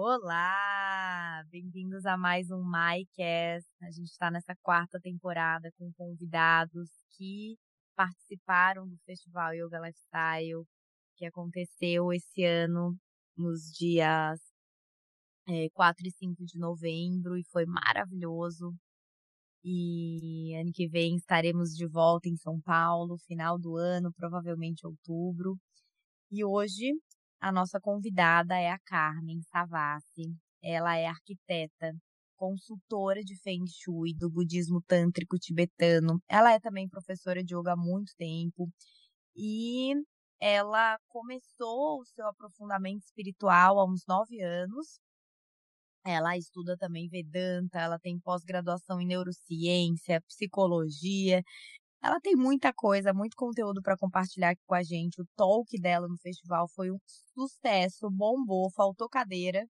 Olá! Bem-vindos a mais um MyCast. A gente está nessa quarta temporada com convidados que participaram do Festival Yoga Lifestyle, que aconteceu esse ano nos dias é, 4 e 5 de novembro e foi maravilhoso. E ano que vem estaremos de volta em São Paulo, final do ano, provavelmente outubro. E hoje a nossa convidada é a Carmen Savassi. Ela é arquiteta, consultora de Feng Shui do budismo tântrico tibetano. Ela é também professora de yoga há muito tempo e ela começou o seu aprofundamento espiritual há uns nove anos. Ela estuda também Vedanta, ela tem pós-graduação em neurociência, psicologia ela tem muita coisa, muito conteúdo para compartilhar aqui com a gente. O talk dela no festival foi um sucesso, bombou, faltou cadeira.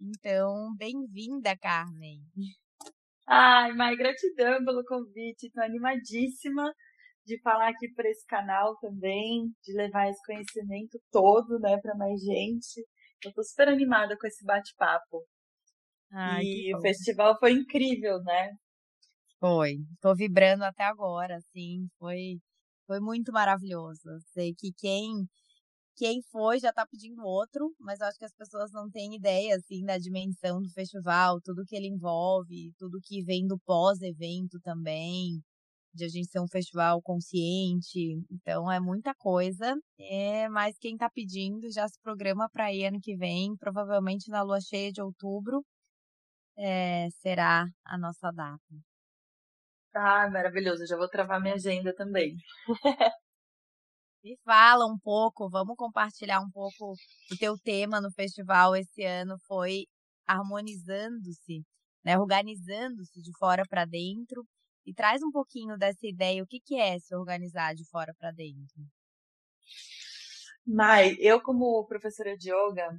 Então, bem-vinda, Carmen. Ai, Mai, gratidão pelo convite. Estou animadíssima de falar aqui para esse canal também, de levar esse conhecimento todo, né, para mais gente. Eu tô super animada com esse bate-papo. E o festival foi incrível, né? Foi. Tô vibrando até agora, assim. Foi, foi muito maravilhoso. Sei que quem quem foi já tá pedindo outro, mas eu acho que as pessoas não têm ideia, assim, da dimensão do festival, tudo que ele envolve, tudo que vem do pós-evento também, de a gente ser um festival consciente. Então, é muita coisa. É, mas quem tá pedindo já se programa para ir ano que vem, provavelmente na lua cheia de outubro, é, será a nossa data. Ah, maravilhoso. Já vou travar minha agenda também. Me fala um pouco, vamos compartilhar um pouco o teu tema no festival esse ano foi harmonizando-se, né, organizando-se de fora para dentro e traz um pouquinho dessa ideia, o que que é se organizar de fora para dentro? Mai, eu como professora de yoga,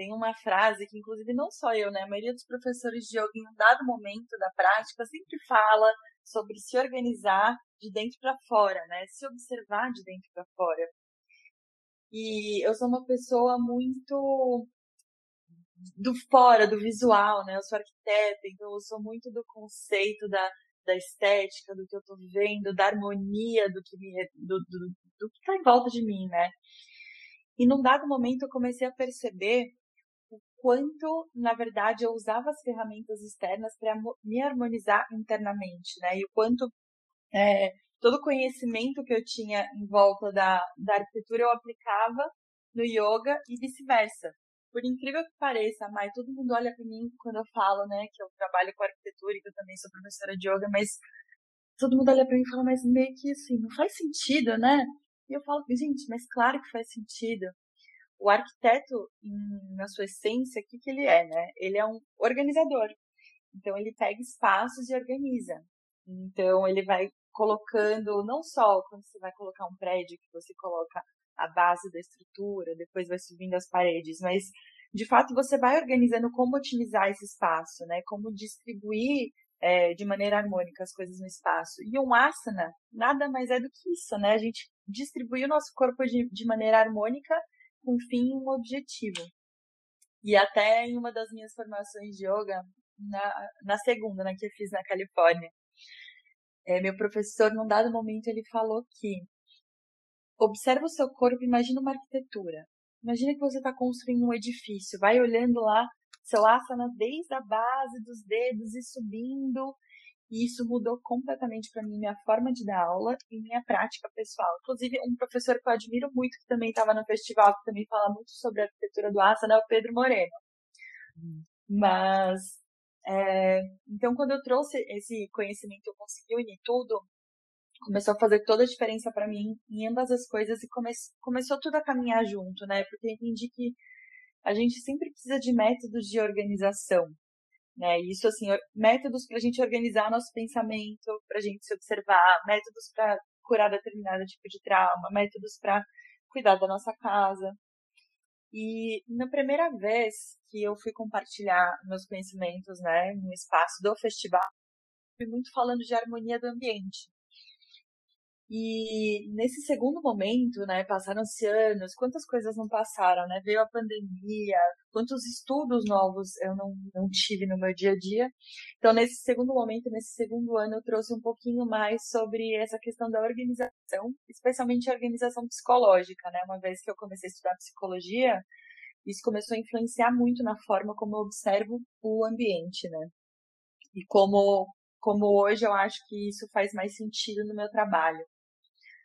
tem uma frase que inclusive não só eu, né, a maioria dos professores de yoga em um dado momento da prática sempre fala sobre se organizar de dentro para fora, né? Se observar de dentro para fora. E eu sou uma pessoa muito do fora, do visual, né? Eu sou arquiteta, então eu sou muito do conceito da, da estética, do que eu tô vendo, da harmonia do que me, do, do, do que tá em volta de mim, né? E num dado momento eu comecei a perceber quanto, na verdade, eu usava as ferramentas externas para me harmonizar internamente, né? E o quanto é, todo o conhecimento que eu tinha em volta da, da arquitetura eu aplicava no yoga e vice-versa. Por incrível que pareça, Mai, todo mundo olha para mim quando eu falo, né, que eu trabalho com arquitetura e que eu também sou professora de yoga, mas todo mundo olha para mim e fala, mas meio que assim, não faz sentido, né? E eu falo, gente, mas claro que faz sentido o arquiteto, na sua essência, o que, que ele é, né? Ele é um organizador. Então, ele pega espaços e organiza. Então, ele vai colocando, não só quando você vai colocar um prédio, que você coloca a base da estrutura, depois vai subindo as paredes, mas, de fato, você vai organizando como otimizar esse espaço, né? Como distribuir é, de maneira harmônica as coisas no espaço. E um asana nada mais é do que isso, né? A gente distribui o nosso corpo de, de maneira harmônica com fim e um objetivo. E até em uma das minhas formações de yoga, na, na segunda, né, que eu fiz na Califórnia, é, meu professor, num dado momento, ele falou que observa o seu corpo, imagina uma arquitetura. Imagina que você está construindo um edifício, vai olhando lá seu asana desde a base dos dedos e subindo e isso mudou completamente para mim minha forma de dar aula e minha prática pessoal. Inclusive, um professor que eu admiro muito, que também estava no festival, que também fala muito sobre a arquitetura do asana, é o Pedro Moreno. Hum. Mas, é, então, quando eu trouxe esse conhecimento, eu consegui unir tudo, começou a fazer toda a diferença para mim em ambas as coisas e come, começou tudo a caminhar junto, né? Porque eu entendi que a gente sempre precisa de métodos de organização. Né? Isso, assim, métodos para a gente organizar nosso pensamento, para a gente se observar, métodos para curar determinado tipo de trauma, métodos para cuidar da nossa casa. E na primeira vez que eu fui compartilhar meus conhecimentos, né, no espaço do festival, fui muito falando de harmonia do ambiente. E nesse segundo momento, né, passaram-se anos, quantas coisas não passaram, né? Veio a pandemia, quantos estudos novos eu não, não tive no meu dia a dia. Então, nesse segundo momento, nesse segundo ano, eu trouxe um pouquinho mais sobre essa questão da organização, especialmente a organização psicológica, né? Uma vez que eu comecei a estudar psicologia, isso começou a influenciar muito na forma como eu observo o ambiente, né? E como, como hoje eu acho que isso faz mais sentido no meu trabalho.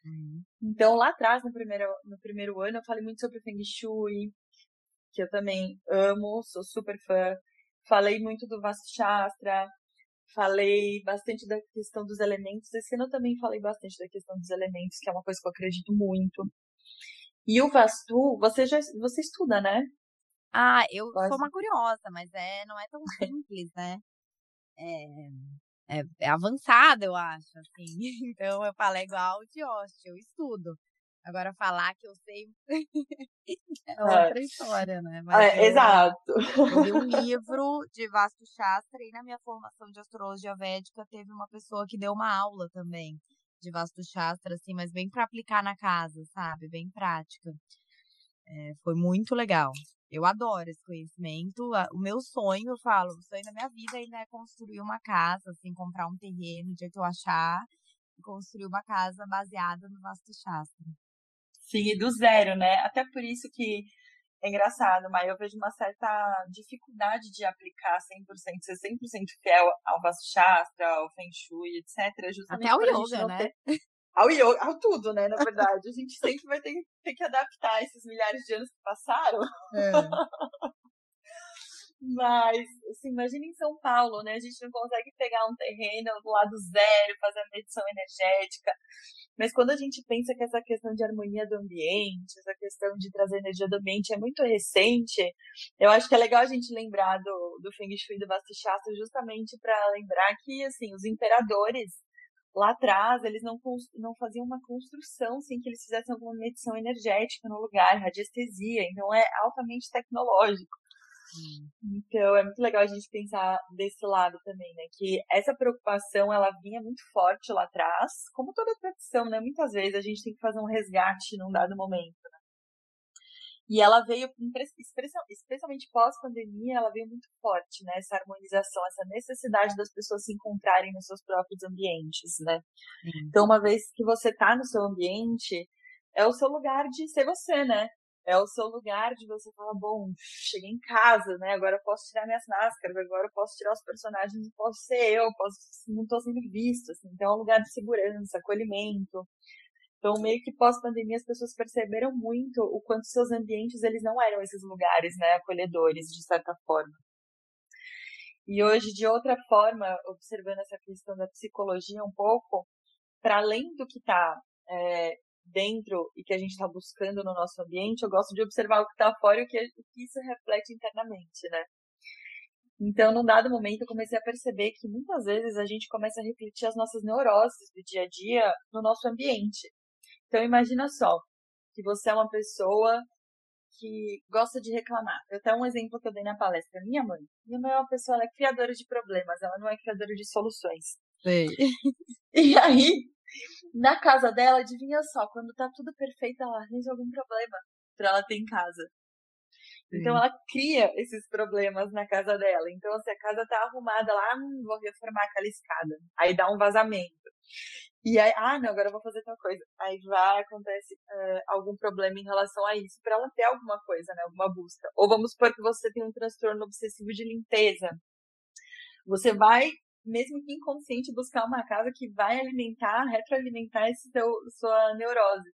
Uhum. Então, lá atrás, no primeiro, no primeiro ano, eu falei muito sobre Feng Shui, que eu também amo, sou super fã. Falei muito do Vastu Shastra, falei bastante da questão dos elementos. Esse ano eu também falei bastante da questão dos elementos, que é uma coisa que eu acredito muito. E o Vastu, você já você estuda, né? Ah, eu Quase. sou uma curiosa, mas é, não é tão simples, né? É, é, é avançada, eu acho, assim. Então eu falo, é igual de Ost, eu estudo. Agora falar que eu sei é, é outra história, né? É, eu, exato. Eu li um livro de Vasto Shastra e na minha formação de astrologia védica teve uma pessoa que deu uma aula também de Vasto Shastra, assim, mas bem para aplicar na casa, sabe? Bem prática. É, foi muito legal. Eu adoro esse conhecimento. O meu sonho, eu falo, o sonho da minha vida ainda é construir uma casa, assim, comprar um terreno, o dia que eu achar, e construir uma casa baseada no Vasto Shastra. Sim, do zero, né? Até por isso que é engraçado, mas eu vejo uma certa dificuldade de aplicar 100%, ser 100% fiel ao Vastu Shastra, ao Feng Shui, etc. Até ao yoga, né? Ter... Ao yoga, ao tudo, né? Na verdade, a gente sempre vai ter, ter que adaptar esses milhares de anos que passaram. É. Mas, assim, imagina em São Paulo, né? A gente não consegue pegar um terreno do lado zero, fazer a medição energética. Mas quando a gente pensa que essa questão de harmonia do ambiente, essa questão de trazer energia do ambiente é muito recente, eu acho que é legal a gente lembrar do, do Feng Shui do Vastu Shastra justamente para lembrar que, assim, os imperadores lá atrás, eles não, não faziam uma construção sem que eles fizessem alguma medição energética no lugar, radiestesia, então é altamente tecnológico. Então é muito legal a gente pensar desse lado também, né? Que essa preocupação ela vinha muito forte lá atrás, como toda tradição, né? Muitas vezes a gente tem que fazer um resgate num dado momento. E ela veio, especialmente pós-pandemia, ela veio muito forte, né? Essa harmonização, essa necessidade das pessoas se encontrarem nos seus próprios ambientes, né? Então, uma vez que você está no seu ambiente, é o seu lugar de ser você, né? é o seu lugar de você falar, bom, cheguei em casa, né? Agora eu posso tirar minhas máscaras, agora eu posso tirar os personagens, posso ser eu, posso, não estou sendo visto, assim. Então é um lugar de segurança, acolhimento. Então, meio que pós-pandemia, as pessoas perceberam muito o quanto seus ambientes, eles não eram esses lugares, né, acolhedores, de certa forma. E hoje, de outra forma, observando essa questão da psicologia um pouco, para além do que está é, dentro e que a gente está buscando no nosso ambiente, eu gosto de observar o que está fora e o que, o que isso reflete internamente, né? Então, num dado momento, eu comecei a perceber que muitas vezes a gente começa a refletir as nossas neuroses do dia a dia no nosso ambiente. Então, imagina só, que você é uma pessoa que gosta de reclamar. Eu tenho um exemplo que eu dei na palestra. Minha mãe. Minha mãe é uma pessoa, ela é criadora de problemas, ela não é criadora de soluções. Sei. E aí, na casa dela, adivinha só, quando tá tudo perfeito, ela arranja algum problema pra ela ter em casa. Então ela cria esses problemas na casa dela. Então, se a casa tá arrumada lá, hum, vou reformar aquela escada. Aí dá um vazamento. E aí, ah, não, agora eu vou fazer tal coisa. Aí vai, acontece uh, algum problema em relação a isso, para ela ter alguma coisa, né? Alguma busca. Ou vamos supor que você tem um transtorno obsessivo de limpeza. Você vai mesmo que inconsciente, buscar uma casa que vai alimentar, retroalimentar esse teu, sua neurose.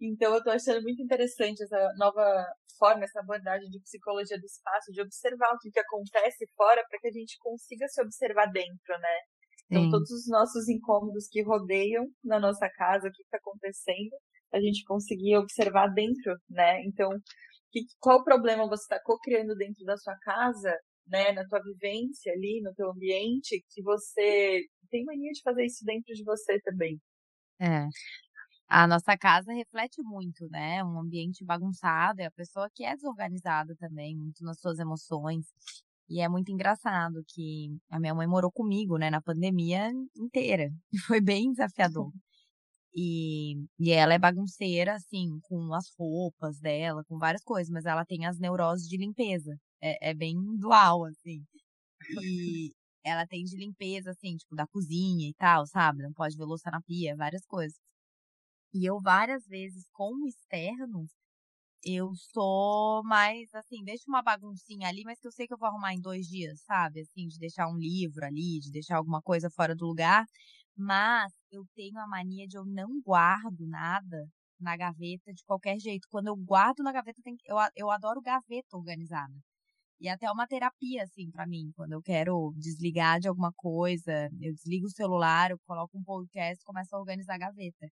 Então, eu estou achando muito interessante essa nova forma, essa abordagem de psicologia do espaço, de observar o que, que acontece fora para que a gente consiga se observar dentro, né? Então, Sim. todos os nossos incômodos que rodeiam na nossa casa, o que está acontecendo, a gente conseguir observar dentro, né? Então, que, qual problema você está co-criando dentro da sua casa né, na tua vivência ali, no teu ambiente, que você tem mania de fazer isso dentro de você também. É. A nossa casa reflete muito, né? Um ambiente bagunçado, é a pessoa que é desorganizada também, muito nas suas emoções. E é muito engraçado que a minha mãe morou comigo, né, na pandemia inteira. Foi bem desafiador. E, e ela é bagunceira, assim, com as roupas dela, com várias coisas, mas ela tem as neuroses de limpeza. É, é bem dual, assim. E ela tem de limpeza, assim, tipo, da cozinha e tal, sabe? Não pode ver louça na pia, várias coisas. E eu, várias vezes, com externos, eu sou mais, assim, deixo uma baguncinha ali, mas que eu sei que eu vou arrumar em dois dias, sabe? Assim, de deixar um livro ali, de deixar alguma coisa fora do lugar. Mas eu tenho a mania de eu não guardo nada na gaveta de qualquer jeito. Quando eu guardo na gaveta, tem, eu, eu adoro gaveta organizada. E até uma terapia, assim, para mim. Quando eu quero desligar de alguma coisa, eu desligo o celular, eu coloco um podcast começo a organizar a gaveta.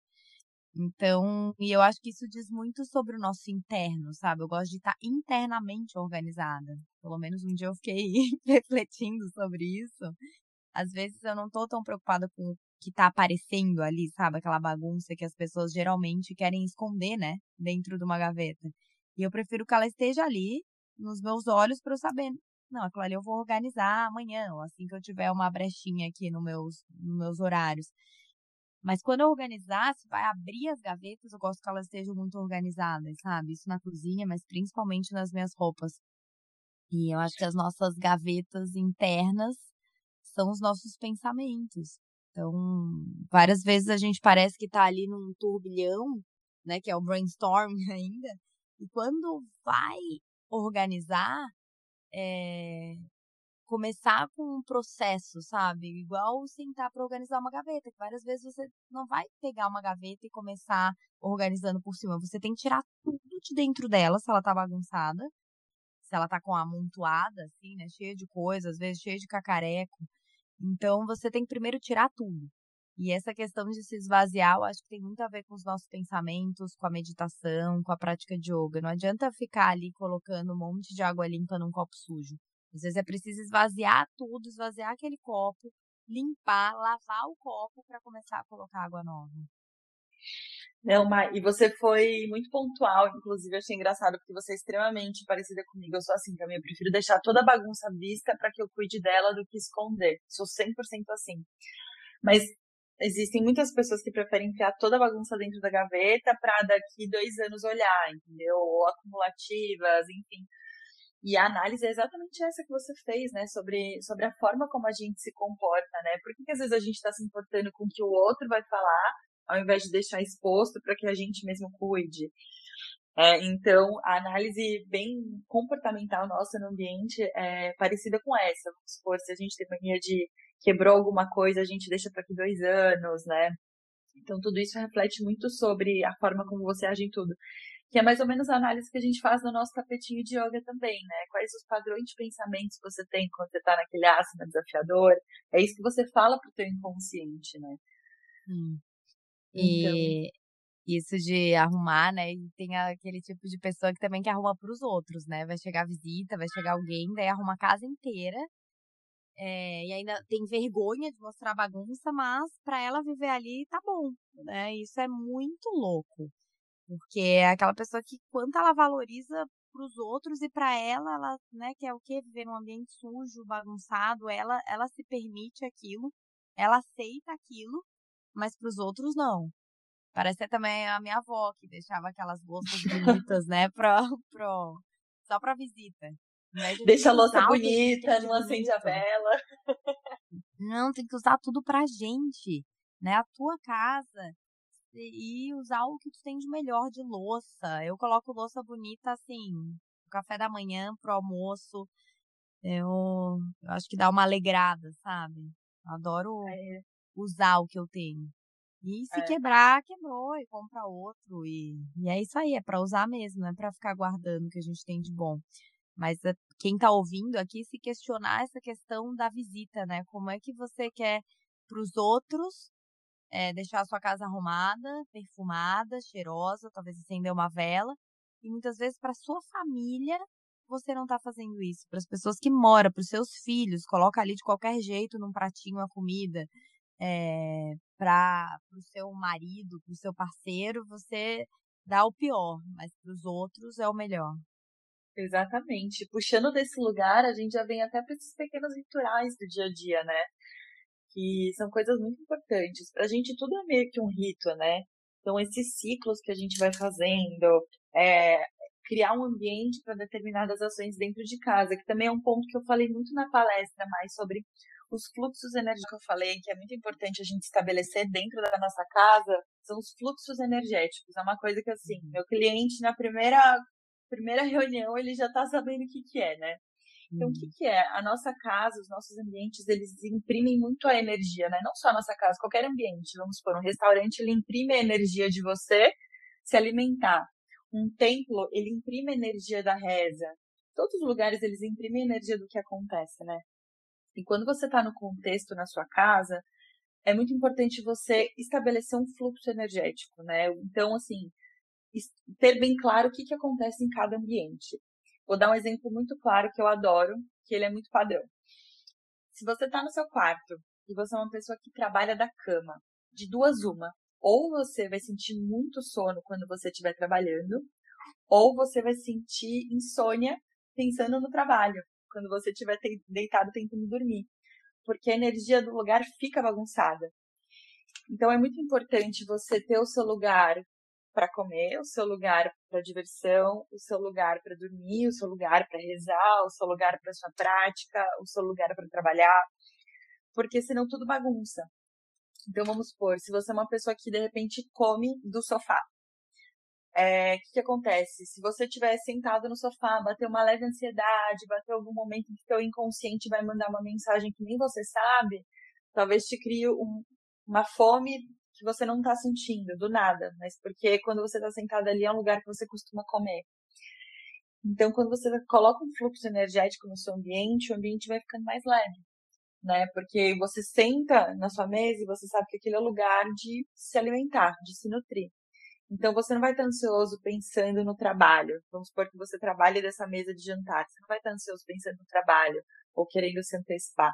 Então, e eu acho que isso diz muito sobre o nosso interno, sabe? Eu gosto de estar internamente organizada. Pelo menos um dia eu fiquei refletindo sobre isso. Às vezes eu não tô tão preocupada com o que tá aparecendo ali, sabe? Aquela bagunça que as pessoas geralmente querem esconder, né? Dentro de uma gaveta. E eu prefiro que ela esteja ali, nos meus olhos, para eu saber. Não, aquilo ali eu vou organizar amanhã, ou assim que eu tiver uma brechinha aqui no meus, nos meus horários. Mas quando eu organizar, se vai abrir as gavetas, eu gosto que elas estejam muito organizadas, sabe? Isso na cozinha, mas principalmente nas minhas roupas. E eu acho que as nossas gavetas internas são os nossos pensamentos. Então, várias vezes a gente parece que está ali num turbilhão, né, que é o brainstorm ainda, e quando vai organizar, é, começar com um processo, sabe? Igual sentar para organizar uma gaveta, que várias vezes você não vai pegar uma gaveta e começar organizando por cima. Você tem que tirar tudo de dentro dela, se ela tá bagunçada, se ela tá com amontoada, assim, né? Cheia de coisas, às vezes cheia de cacareco. Então, você tem que primeiro tirar tudo. E essa questão de se esvaziar, eu acho que tem muito a ver com os nossos pensamentos, com a meditação, com a prática de yoga. Não adianta ficar ali colocando um monte de água limpa num copo sujo. Às vezes é preciso esvaziar tudo, esvaziar aquele copo, limpar, lavar o copo para começar a colocar água nova. Não, Mai, e você foi muito pontual, inclusive achei engraçado porque você é extremamente parecida comigo. Eu sou assim também, eu prefiro deixar toda a bagunça vista para que eu cuide dela do que esconder. Sou 100% assim. Mas existem muitas pessoas que preferem enfiar toda a bagunça dentro da gaveta para daqui dois anos olhar, entendeu? Ou acumulativas, enfim. E a análise é exatamente essa que você fez, né? Sobre, sobre a forma como a gente se comporta, né? Por que, que às vezes a gente está se importando com o que o outro vai falar, ao invés de deixar exposto para que a gente mesmo cuide? É, então, a análise bem comportamental nossa no ambiente é parecida com essa. Vamos supor, se a gente tem mania de quebrou alguma coisa, a gente deixa para aqui dois anos, né? Então, tudo isso reflete muito sobre a forma como você age em tudo que é mais ou menos a análise que a gente faz no nosso tapetinho de yoga também, né? Quais os padrões de pensamentos que você tem quando você está naquele asana desafiador. É isso que você fala pro teu inconsciente, né? Hum. E então... isso de arrumar, né? E tem aquele tipo de pessoa que também quer arrumar para os outros, né? Vai chegar visita, vai chegar alguém, daí arruma a casa inteira. É, e ainda tem vergonha de mostrar bagunça, mas para ela viver ali tá bom, né? Isso é muito louco. Porque é aquela pessoa que, quanto ela valoriza para os outros e para ela, ela, né, que é o que viver num ambiente sujo, bagunçado, ela, ela se permite aquilo, ela aceita aquilo, mas para os outros não. Parece também a minha avó que deixava aquelas bolsas bonitas, né, pro, pro, só para visita. Deixa a louça bonita, não acende a vela. Não, tem que usar tudo pra gente, né? A tua casa, e usar o que tu tem de melhor de louça. Eu coloco louça bonita assim, no café da manhã pro almoço. Eu, eu acho que dá uma alegrada, sabe? adoro é. usar o que eu tenho. E se é. quebrar, quebrou e compra outro. E, e é isso aí, é para usar mesmo, não é para ficar guardando o que a gente tem de bom. Mas é, quem tá ouvindo aqui se questionar essa questão da visita, né? Como é que você quer para os outros é, deixar a sua casa arrumada, perfumada, cheirosa, talvez acender uma vela. E muitas vezes para sua família você não está fazendo isso. Para as pessoas que moram, para os seus filhos, coloca ali de qualquer jeito num pratinho a comida. É, para o seu marido, para o seu parceiro, você dá o pior, mas para os outros é o melhor. Exatamente. Puxando desse lugar, a gente já vem até para esses pequenos rituais do dia a dia, né? Que são coisas muito importantes. Pra gente tudo é meio que um rito, né? Então, esses ciclos que a gente vai fazendo, é, criar um ambiente para determinadas ações dentro de casa, que também é um ponto que eu falei muito na palestra mais sobre os fluxos energéticos que eu falei, que é muito importante a gente estabelecer dentro da nossa casa, são os fluxos energéticos. É uma coisa que, assim, uhum. meu cliente, na primeira, primeira reunião, ele já está sabendo o que, que é, né? Então, o que, uhum. que é? A nossa casa, os nossos ambientes, eles imprimem muito a energia, né? Não só a nossa casa, qualquer ambiente. Vamos supor, um restaurante, ele imprime a energia de você se alimentar. Um templo, ele imprime a energia da reza. Todos os lugares, eles imprimem a energia do que acontece, né? E quando você está no contexto na sua casa, é muito importante você estabelecer um fluxo energético, né? Então, assim, ter bem claro o que, que acontece em cada ambiente. Vou dar um exemplo muito claro que eu adoro, que ele é muito padrão. Se você está no seu quarto e você é uma pessoa que trabalha da cama, de duas uma, ou você vai sentir muito sono quando você estiver trabalhando, ou você vai sentir insônia pensando no trabalho quando você estiver deitado tentando dormir, porque a energia do lugar fica bagunçada. Então é muito importante você ter o seu lugar para comer, o seu lugar para diversão, o seu lugar para dormir, o seu lugar para rezar, o seu lugar para sua prática, o seu lugar para trabalhar, porque senão tudo bagunça. Então vamos supor, se você é uma pessoa que de repente come do sofá, é, o que, que, acontece? Se você estiver sentado no sofá, bater uma leve ansiedade, bater algum momento que teu inconsciente vai mandar uma mensagem que nem você sabe, talvez te crie um, uma fome que você não está sentindo, do nada, mas porque quando você está sentado ali é um lugar que você costuma comer. Então, quando você coloca um fluxo energético no seu ambiente, o ambiente vai ficando mais leve, né? Porque você senta na sua mesa e você sabe que aquele é o lugar de se alimentar, de se nutrir. Então você não vai estar ansioso pensando no trabalho. Vamos supor que você trabalhe dessa mesa de jantar. Você não vai estar ansioso pensando no trabalho ou querendo se antecipar.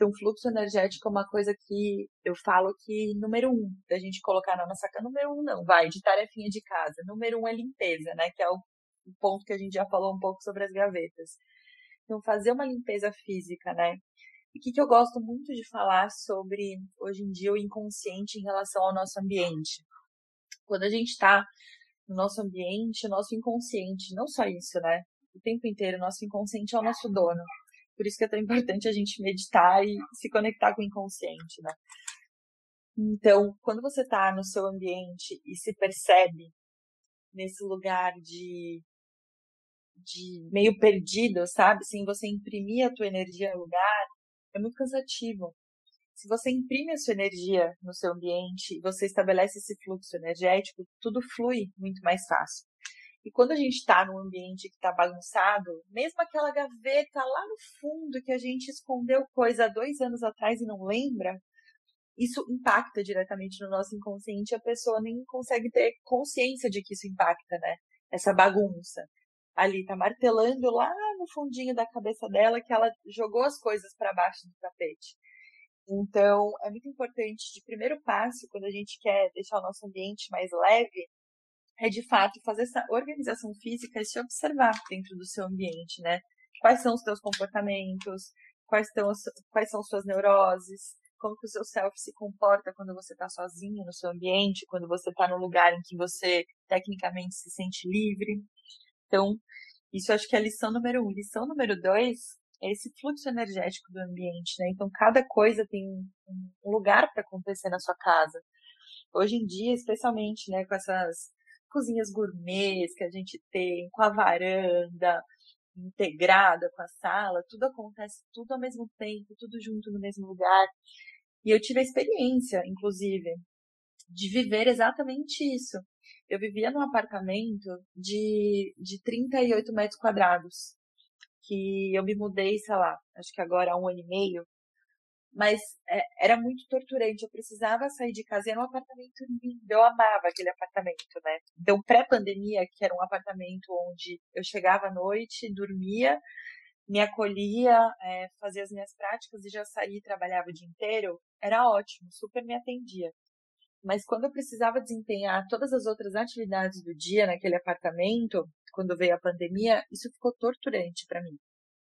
Então, fluxo energético é uma coisa que eu falo que número um da gente colocar na nossa casa. Número um não, vai, de tarefinha de casa. Número um é limpeza, né? Que é o ponto que a gente já falou um pouco sobre as gavetas. Então, fazer uma limpeza física, né? E o que, que eu gosto muito de falar sobre, hoje em dia, o inconsciente em relação ao nosso ambiente quando a gente está no nosso ambiente, o nosso inconsciente, não só isso, né? O tempo inteiro, o nosso inconsciente é o nosso dono. Por isso que é tão importante a gente meditar e se conectar com o inconsciente, né? Então, quando você está no seu ambiente e se percebe nesse lugar de, de meio perdido, sabe? Sem você imprimir a tua energia no lugar, é muito cansativo se você imprime a sua energia no seu ambiente e você estabelece esse fluxo energético, tudo flui muito mais fácil. E quando a gente está num ambiente que está bagunçado, mesmo aquela gaveta lá no fundo que a gente escondeu coisa há dois anos atrás e não lembra, isso impacta diretamente no nosso inconsciente a pessoa nem consegue ter consciência de que isso impacta, né? Essa bagunça. Ali, tá martelando lá no fundinho da cabeça dela que ela jogou as coisas para baixo do tapete. Então, é muito importante, de primeiro passo, quando a gente quer deixar o nosso ambiente mais leve, é de fato fazer essa organização física e se observar dentro do seu ambiente, né? Quais são os seus comportamentos, quais, estão, quais são suas neuroses, como que o seu self se comporta quando você está sozinho no seu ambiente, quando você está num lugar em que você tecnicamente se sente livre. Então, isso acho que é a lição número um. Lição número dois é esse fluxo energético do ambiente, né? Então, cada coisa tem um lugar para acontecer na sua casa. Hoje em dia, especialmente, né, com essas cozinhas gourmets que a gente tem, com a varanda integrada com a sala, tudo acontece tudo ao mesmo tempo, tudo junto no mesmo lugar. E eu tive a experiência, inclusive, de viver exatamente isso. Eu vivia num apartamento de, de 38 metros quadrados que eu me mudei, sei lá, acho que agora há um ano e meio, mas é, era muito torturante. Eu precisava sair de casa. Era um apartamento lindo. Eu amava aquele apartamento, né? Então, pré-pandemia, que era um apartamento onde eu chegava à noite, dormia, me acolhia, é, fazia as minhas práticas e já saía e trabalhava o dia inteiro, era ótimo, super me atendia. Mas quando eu precisava desempenhar todas as outras atividades do dia naquele apartamento, quando veio a pandemia, isso ficou torturante para mim.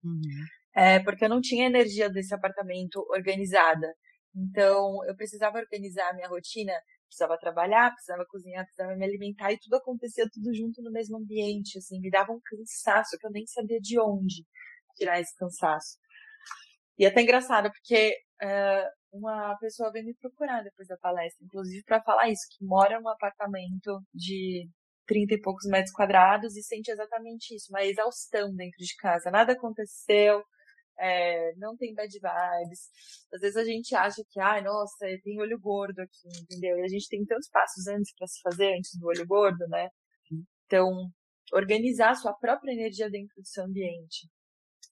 Uhum. É, porque eu não tinha energia desse apartamento organizada. Então, eu precisava organizar a minha rotina precisava trabalhar, precisava cozinhar, precisava me alimentar e tudo acontecia tudo junto no mesmo ambiente, assim, me dava um cansaço que eu nem sabia de onde tirar esse cansaço. E é até engraçado, porque uh, uma pessoa veio me procurar depois da palestra, inclusive para falar isso, que mora num apartamento de 30 e poucos metros quadrados e sente exatamente isso, uma exaustão dentro de casa. Nada aconteceu, é, não tem bad vibes. Às vezes a gente acha que, ai, nossa, tem olho gordo aqui, entendeu? E a gente tem tantos passos antes para se fazer antes do olho gordo, né? Então, organizar a sua própria energia dentro do seu ambiente.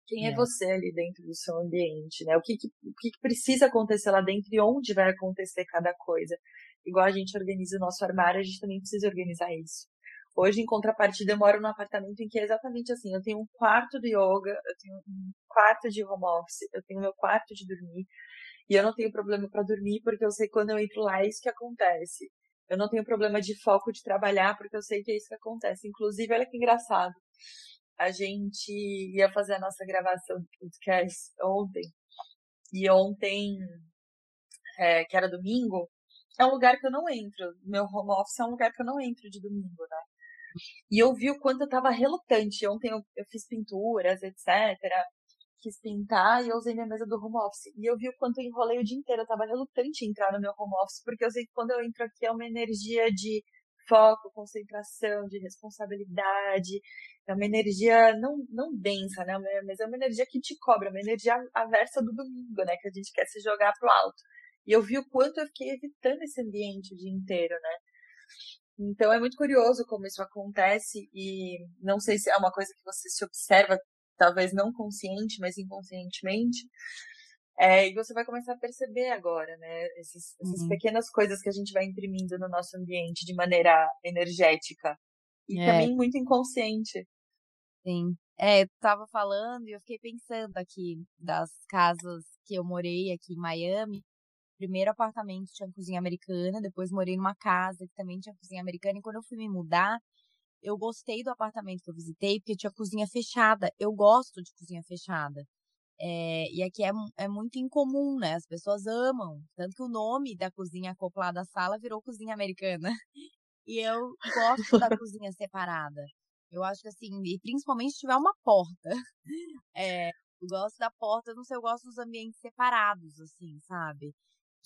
Quem é, é você ali dentro do seu ambiente, né? O que, que, o que, que precisa acontecer lá dentro e onde vai acontecer cada coisa. Igual a gente organiza o nosso armário, a gente também precisa organizar isso. Hoje, em contrapartida, eu moro num apartamento em que é exatamente assim. Eu tenho um quarto de yoga, eu tenho um quarto de home office, eu tenho meu quarto de dormir. E eu não tenho problema para dormir, porque eu sei quando eu entro lá é isso que acontece. Eu não tenho problema de foco de trabalhar, porque eu sei que é isso que acontece. Inclusive, olha que engraçado. A gente ia fazer a nossa gravação do podcast ontem. E ontem, é, que era domingo, é um lugar que eu não entro. Meu home office é um lugar que eu não entro de domingo, né? E eu vi o quanto eu tava relutante. Ontem eu, eu fiz pinturas, etc. Quis pintar e eu usei minha mesa do home office. E eu vi o quanto eu enrolei o dia inteiro. Eu tava relutante em entrar no meu home office, porque eu sei que quando eu entro aqui é uma energia de foco, concentração, de responsabilidade. É uma energia não, não densa, né? Mas é uma energia que te cobra, uma energia aversa do domingo, né? Que a gente quer se jogar pro alto. E eu vi o quanto eu fiquei evitando esse ambiente o dia inteiro, né? Então é muito curioso como isso acontece e não sei se é uma coisa que você se observa, talvez não consciente, mas inconscientemente. É, e você vai começar a perceber agora, né? Esses, essas uhum. pequenas coisas que a gente vai imprimindo no nosso ambiente de maneira energética. E é. também muito inconsciente. Sim. É, eu tava falando e eu fiquei pensando aqui das casas que eu morei aqui em Miami primeiro apartamento tinha cozinha americana, depois morei numa casa que também tinha cozinha americana. E quando eu fui me mudar, eu gostei do apartamento que eu visitei porque tinha cozinha fechada. Eu gosto de cozinha fechada. É, e aqui é, é muito incomum, né? As pessoas amam. Tanto que o nome da cozinha acoplada à sala virou cozinha americana. E eu gosto da cozinha separada. Eu acho que assim, e principalmente se tiver uma porta. É, eu gosto da porta, não sei, eu gosto dos ambientes separados, assim, sabe?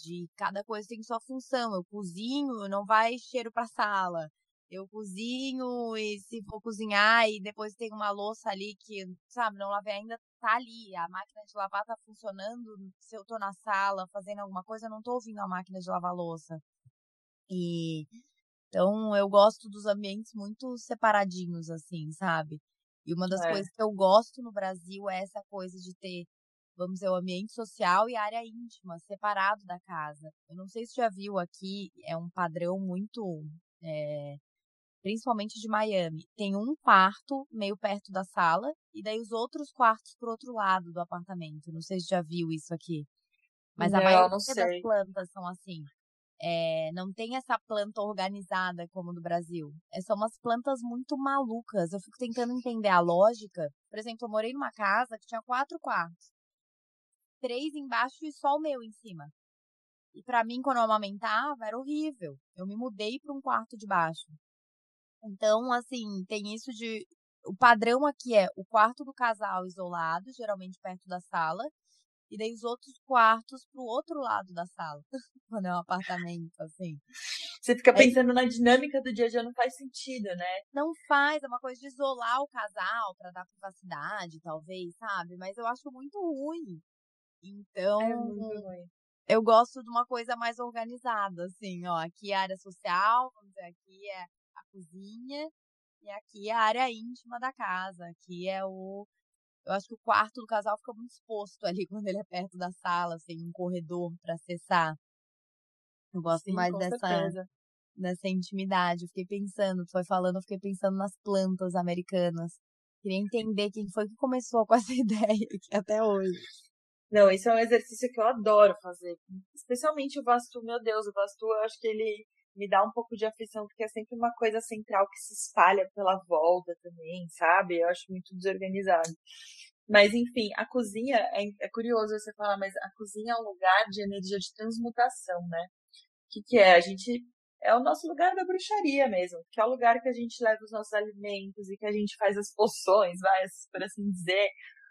De cada coisa tem sua função. Eu cozinho, não vai cheiro para sala. Eu cozinho e se for cozinhar e depois tem uma louça ali que, sabe, não lavei ainda, tá ali. A máquina de lavar tá funcionando. Se eu tô na sala fazendo alguma coisa, eu não tô ouvindo a máquina de lavar louça. E então eu gosto dos ambientes muito separadinhos assim, sabe? E uma das é. coisas que eu gosto no Brasil é essa coisa de ter vamos dizer, o ambiente social e a área íntima, separado da casa. Eu não sei se já viu aqui, é um padrão muito. É, principalmente de Miami. Tem um quarto meio perto da sala e daí os outros quartos pro outro lado do apartamento. Não sei se já viu isso aqui. Mas não, a maioria das plantas são assim. É, não tem essa planta organizada como no Brasil. É, são umas plantas muito malucas. Eu fico tentando entender a lógica. Por exemplo, eu morei numa casa que tinha quatro quartos três embaixo e só o meu em cima. E para mim, quando eu amamentava, era horrível. Eu me mudei para um quarto de baixo. Então, assim, tem isso de. O padrão aqui é o quarto do casal isolado, geralmente perto da sala, e daí os outros quartos pro outro lado da sala, quando é um apartamento, assim. Você fica é pensando é... na dinâmica do dia a dia, não faz sentido, né? Não faz, é uma coisa de isolar o casal para dar privacidade, talvez, sabe? Mas eu acho muito ruim. Então, é eu gosto de uma coisa mais organizada, assim, ó. Aqui é a área social, vamos dizer, aqui é a cozinha, e aqui é a área íntima da casa. Aqui é o. Eu acho que o quarto do casal fica muito exposto ali quando ele é perto da sala, assim, um corredor para acessar. Eu gosto Sim, mais dessa, dessa intimidade. Eu fiquei pensando, foi falando, eu fiquei pensando nas plantas americanas. Queria entender quem foi que começou com essa ideia aqui até hoje. Não, isso é um exercício que eu adoro fazer. Especialmente o Vastu, meu Deus, o Vastu, eu acho que ele me dá um pouco de aflição, porque é sempre uma coisa central que se espalha pela volta também, sabe? Eu acho muito desorganizado. Mas, enfim, a cozinha, é, é curioso você falar, mas a cozinha é um lugar de energia de transmutação, né? O que, que é? A gente é o nosso lugar da bruxaria mesmo, que é o lugar que a gente leva os nossos alimentos e que a gente faz as poções, vai, por assim dizer,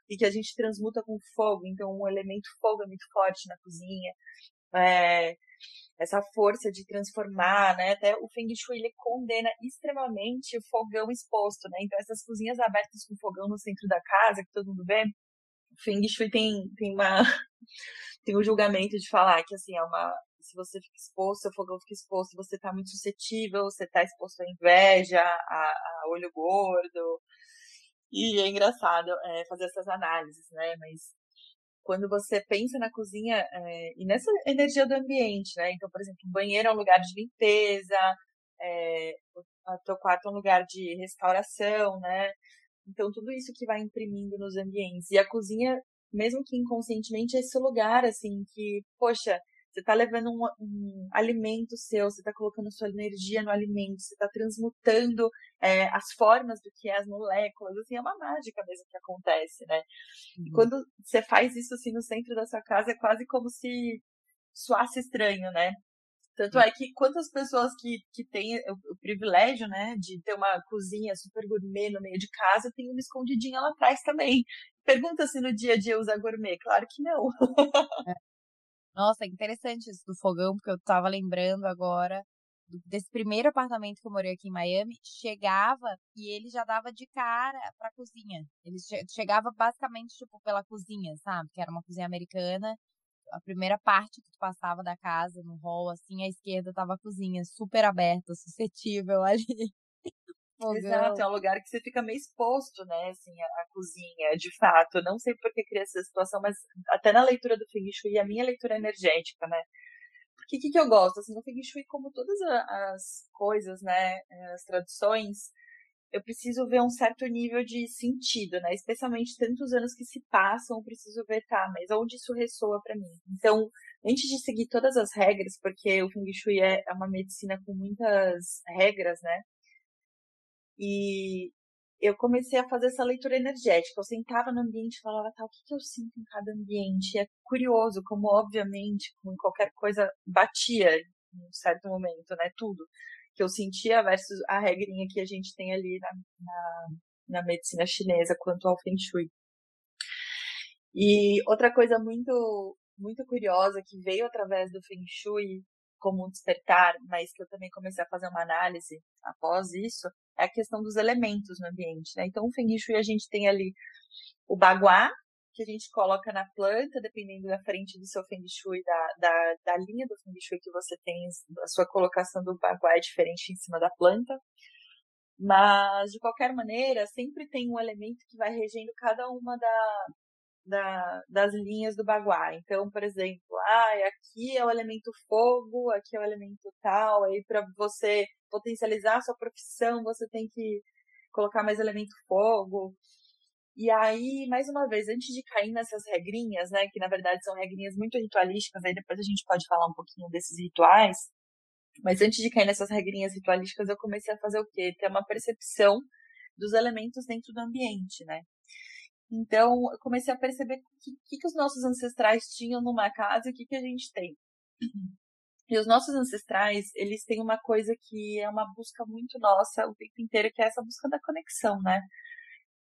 e que a gente transmuta com fogo. Então, o um elemento fogo é muito forte na cozinha. É, essa força de transformar, né? Até o Feng Shui ele condena extremamente o fogão exposto, né? Então essas cozinhas abertas com fogão no centro da casa, que todo mundo vê, o Feng Shui tem, tem uma tem um julgamento de falar que assim é uma se você fica exposto, seu fogão fica exposto, você está muito suscetível, você está exposto à inveja, a, a, olho gordo. E é engraçado é, fazer essas análises, né? Mas quando você pensa na cozinha é, e nessa energia do ambiente, né? Então, por exemplo, o banheiro é um lugar de limpeza, é, o teu quarto é um lugar de restauração, né? Então, tudo isso que vai imprimindo nos ambientes. E a cozinha, mesmo que inconscientemente, é esse lugar, assim, que, poxa, você está levando um, um, alimento seu, você está colocando sua energia no alimento, você está transmutando é, as formas do que é as moléculas, assim, é uma mágica mesmo que acontece, né? Uhum. E quando você faz isso assim no centro da sua casa, é quase como se soasse estranho, né? Tanto é que quantas pessoas que, que têm o, o, privilégio, né, de ter uma cozinha super gourmet no meio de casa, tem uma escondidinha lá atrás também. Pergunta se no dia a dia usa gourmet. Claro que não. Nossa, é interessante isso do fogão, porque eu tava lembrando agora desse primeiro apartamento que eu morei aqui em Miami, chegava e ele já dava de cara pra cozinha. Ele chegava basicamente, tipo, pela cozinha, sabe? Que era uma cozinha americana. A primeira parte que tu passava da casa, no hall, assim, à esquerda tava a cozinha, super aberta, suscetível ali. Exato, é um lugar que você fica meio exposto, né, assim, a, cozinha, de fato. Não sei por que cria essa situação, mas até na leitura do Feng Shui, a minha leitura energética, né, porque o que, que eu gosto? Assim, no Feng Shui, como todas as coisas, né, as tradições, eu preciso ver um certo nível de sentido, né? Especialmente tantos anos que se passam, eu preciso ver, tá, mas onde isso ressoa para mim? Então, antes de seguir todas as regras, porque o Feng Shui é, é uma medicina com muitas regras, né? E eu comecei a fazer essa leitura energética. Eu sentava no ambiente e falava, tá, o que, que eu sinto em cada ambiente? E é curioso como, obviamente, como qualquer coisa, batia em um certo momento, né? Tudo que eu sentia versus a regrinha que a gente tem ali na, na, na medicina chinesa quanto ao Feng Shui. E outra coisa muito, muito curiosa que veio através do Feng Shui como um despertar, mas que eu também comecei a fazer uma análise após isso, é a questão dos elementos no ambiente, né? Então, o Feng Shui a gente tem ali o baguá, que a gente coloca na planta, dependendo da frente do seu Feng Shui, da, da, da linha do Feng Shui que você tem, a sua colocação do baguá é diferente em cima da planta. Mas, de qualquer maneira, sempre tem um elemento que vai regendo cada uma da, da, das linhas do baguá. Então, por exemplo, ah, aqui é o elemento fogo, aqui é o elemento tal, aí para você potencializar a sua profissão, você tem que colocar mais elemento fogo. E aí, mais uma vez, antes de cair nessas regrinhas, né, que na verdade são regrinhas muito ritualísticas, aí depois a gente pode falar um pouquinho desses rituais, mas antes de cair nessas regrinhas ritualísticas, eu comecei a fazer o quê? Ter uma percepção dos elementos dentro do ambiente, né? Então, eu comecei a perceber o que, que, que, os nossos ancestrais tinham numa casa e o que, que a gente tem. E os nossos ancestrais, eles têm uma coisa que é uma busca muito nossa o tempo inteiro, que é essa busca da conexão, né?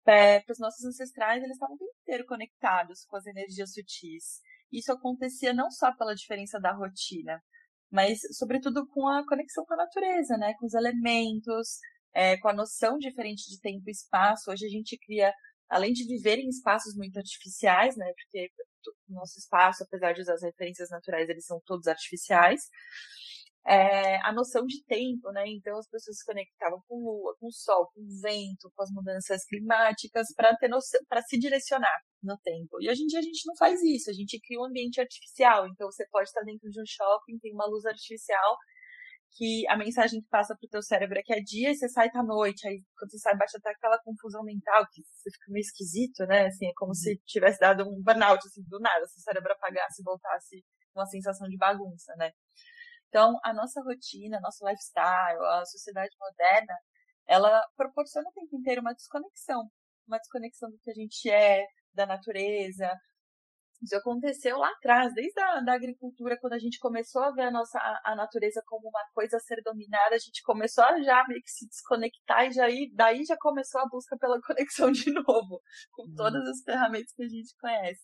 É, Para os nossos ancestrais, eles estavam o tempo inteiro conectados com as energias sutis. Isso acontecia não só pela diferença da rotina, mas sobretudo com a conexão com a natureza, né? Com os elementos, é, com a noção diferente de tempo e espaço. Hoje a gente cria além de viver em espaços muito artificiais, né, porque o nosso espaço, apesar de usar as referências naturais, eles são todos artificiais, é, a noção de tempo, né, então as pessoas se conectavam com lua, com sol, com vento, com as mudanças climáticas, para ter noção, para se direcionar no tempo. E hoje em dia a gente não faz isso, a gente cria um ambiente artificial, então você pode estar dentro de um shopping, tem uma luz artificial, que a mensagem que passa pro teu cérebro é que é dia e você sai tá noite. Aí quando você sai, baixa até aquela confusão mental, que você fica meio esquisito, né? Assim, é como uhum. se tivesse dado um burnout, assim, do nada, se o cérebro apagasse e voltasse uma sensação de bagunça, né? Então, a nossa rotina, nosso lifestyle, a sociedade moderna, ela proporciona o tempo inteiro uma desconexão. Uma desconexão do que a gente é, da natureza, Isso aconteceu lá atrás, desde a da agricultura, quando a gente começou a ver a nossa a, a, natureza como uma coisa a ser dominada, a gente começou a já meio que se desconectar e já, daí já começou a busca pela conexão de novo, com uhum. todas as ferramentas que a gente conhece.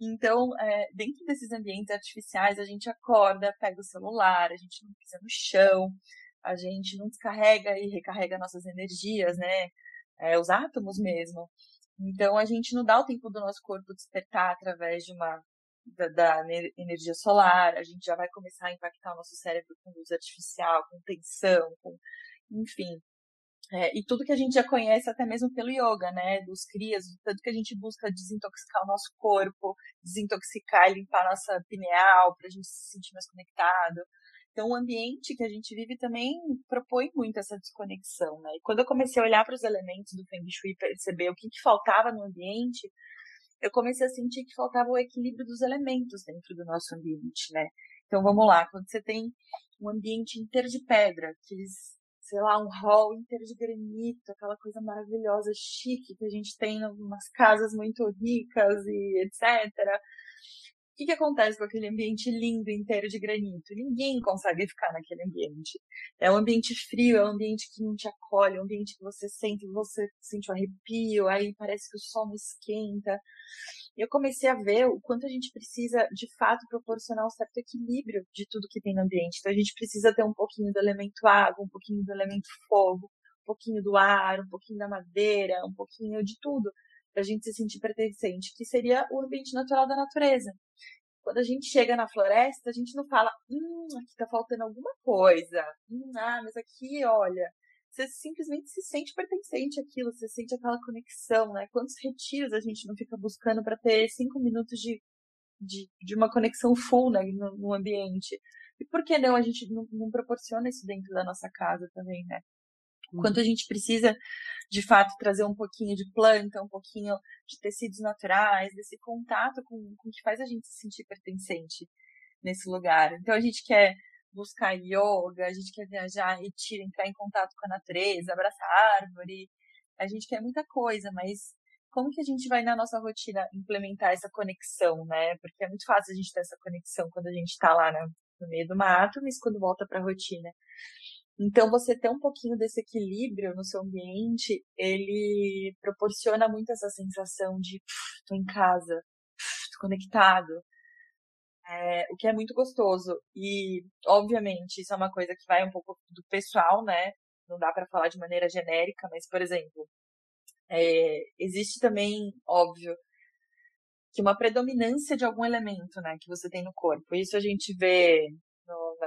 Então, é, dentro desses ambientes artificiais, a gente acorda, pega o celular, a gente não pisa no chão, a gente não descarrega e recarrega nossas energias, né? É, os átomos mesmo. Então, a gente não dá o tempo do nosso corpo despertar através de uma da, da, energia solar, a gente já vai começar a impactar o nosso cérebro com luz artificial, com tensão, com, enfim. É, e tudo que a gente já conhece até mesmo pelo yoga, né? Dos crias, tanto que a gente busca desintoxicar o nosso corpo, desintoxicar e limpar a nossa pineal, para a gente se sentir mais conectado. Então, o ambiente que a gente vive também propõe muito essa desconexão, né? E quando eu comecei a olhar para os elementos do Feng Shui e perceber o que, que faltava no ambiente, eu comecei a sentir que faltava o equilíbrio dos elementos dentro do nosso ambiente, né? Então, vamos lá, quando você tem um ambiente inteiro de pedra, aqueles, sei lá, um hall inteiro de granito, aquela coisa maravilhosa, chique que a gente tem em umas casas muito ricas e etc que, que acontece com aquele ambiente lindo, inteiro de granito? Ninguém consegue ficar naquele ambiente. É um ambiente frio, é um ambiente que não te acolhe, é um ambiente que você sente, você sente um arrepio, aí parece que o sol não esquenta. Eu comecei a ver o quanto a gente precisa, de fato, proporcionar um certo equilíbrio de tudo que tem no ambiente. Então a gente precisa ter um pouquinho do elemento água, um pouquinho do elemento fogo, um pouquinho do ar, um pouquinho da madeira, um pouquinho de tudo para a gente se sentir pertencente, que seria o ambiente natural da natureza. Quando a gente chega na floresta, a gente não fala, hum, aqui tá faltando alguma coisa. Hum, ah, mas aqui, olha, você simplesmente se sente pertencente àquilo, você sente aquela conexão, né? Quantos retiros a gente não fica buscando para ter cinco minutos de, de, de, uma conexão full né, no, no ambiente? E por que não a gente não, não proporciona isso dentro da nossa casa também, né? Quanto uhum. a gente precisa, de fato, trazer um pouquinho de planta, um pouquinho de tecidos naturais, desse contato com, com o que faz a gente se sentir pertencente nesse lugar. Então, a gente quer buscar yoga, a gente quer viajar, retiro, entrar em contato com a natureza, abraçar a árvore. A gente quer muita coisa, mas como que a gente vai na nossa rotina implementar essa conexão, né? Porque é muito fácil a gente ter essa conexão quando a gente está lá no meio do mato, mas quando volta para a rotina. Então, você ter um pouquinho desse equilíbrio no seu ambiente, ele proporciona muito essa sensação de tô em casa, tô conectado, é, o que é muito gostoso. E, obviamente, isso é uma coisa que vai um pouco do pessoal, né? Não dá para falar de maneira genérica, mas, por exemplo, é, existe também, óbvio, que uma predominância de algum elemento, né, que você tem no corpo. Isso a gente vê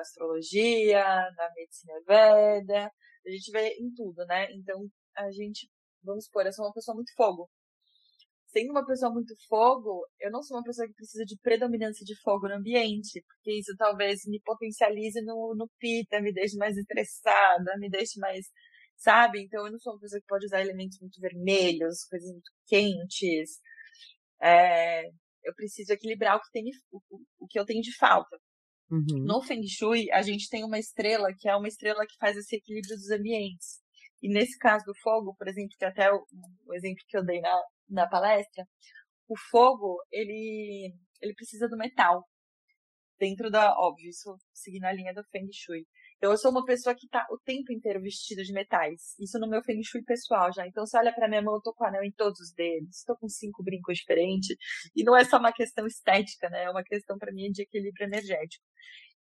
astrologia, na medicina Veda, a gente vê em tudo, né? Então, a gente, vamos supor, eu sou uma pessoa muito fogo. Sendo uma pessoa muito fogo, eu não sou uma pessoa que precisa de predominância de fogo no ambiente, porque isso talvez me potencialize no, no pita, me deixe mais estressada, me deixe mais, sabe? Então, eu não sou uma pessoa que pode usar elementos muito vermelhos, coisas muito quentes. É, eu preciso equilibrar o que, tem, o, o que eu tenho de falta. Uhum. No Feng Shui, a gente tem uma estrela que é uma estrela que faz esse equilíbrio dos ambientes. E nesse caso do fogo, por exemplo, que até o, o exemplo que eu dei na, na palestra, o fogo, ele, ele precisa do metal. Dentro da, óbvio, isso seguindo a linha do Feng Shui. Então, eu sou uma pessoa que tá o tempo inteiro vestida de metais. Isso no meu Feng Shui pessoal já. Então, você olha pra minha mão, eu tô com anel em todos os dedos. Estou com cinco brincos diferentes. E não é só uma questão estética, né? É uma questão, para mim, de equilíbrio energético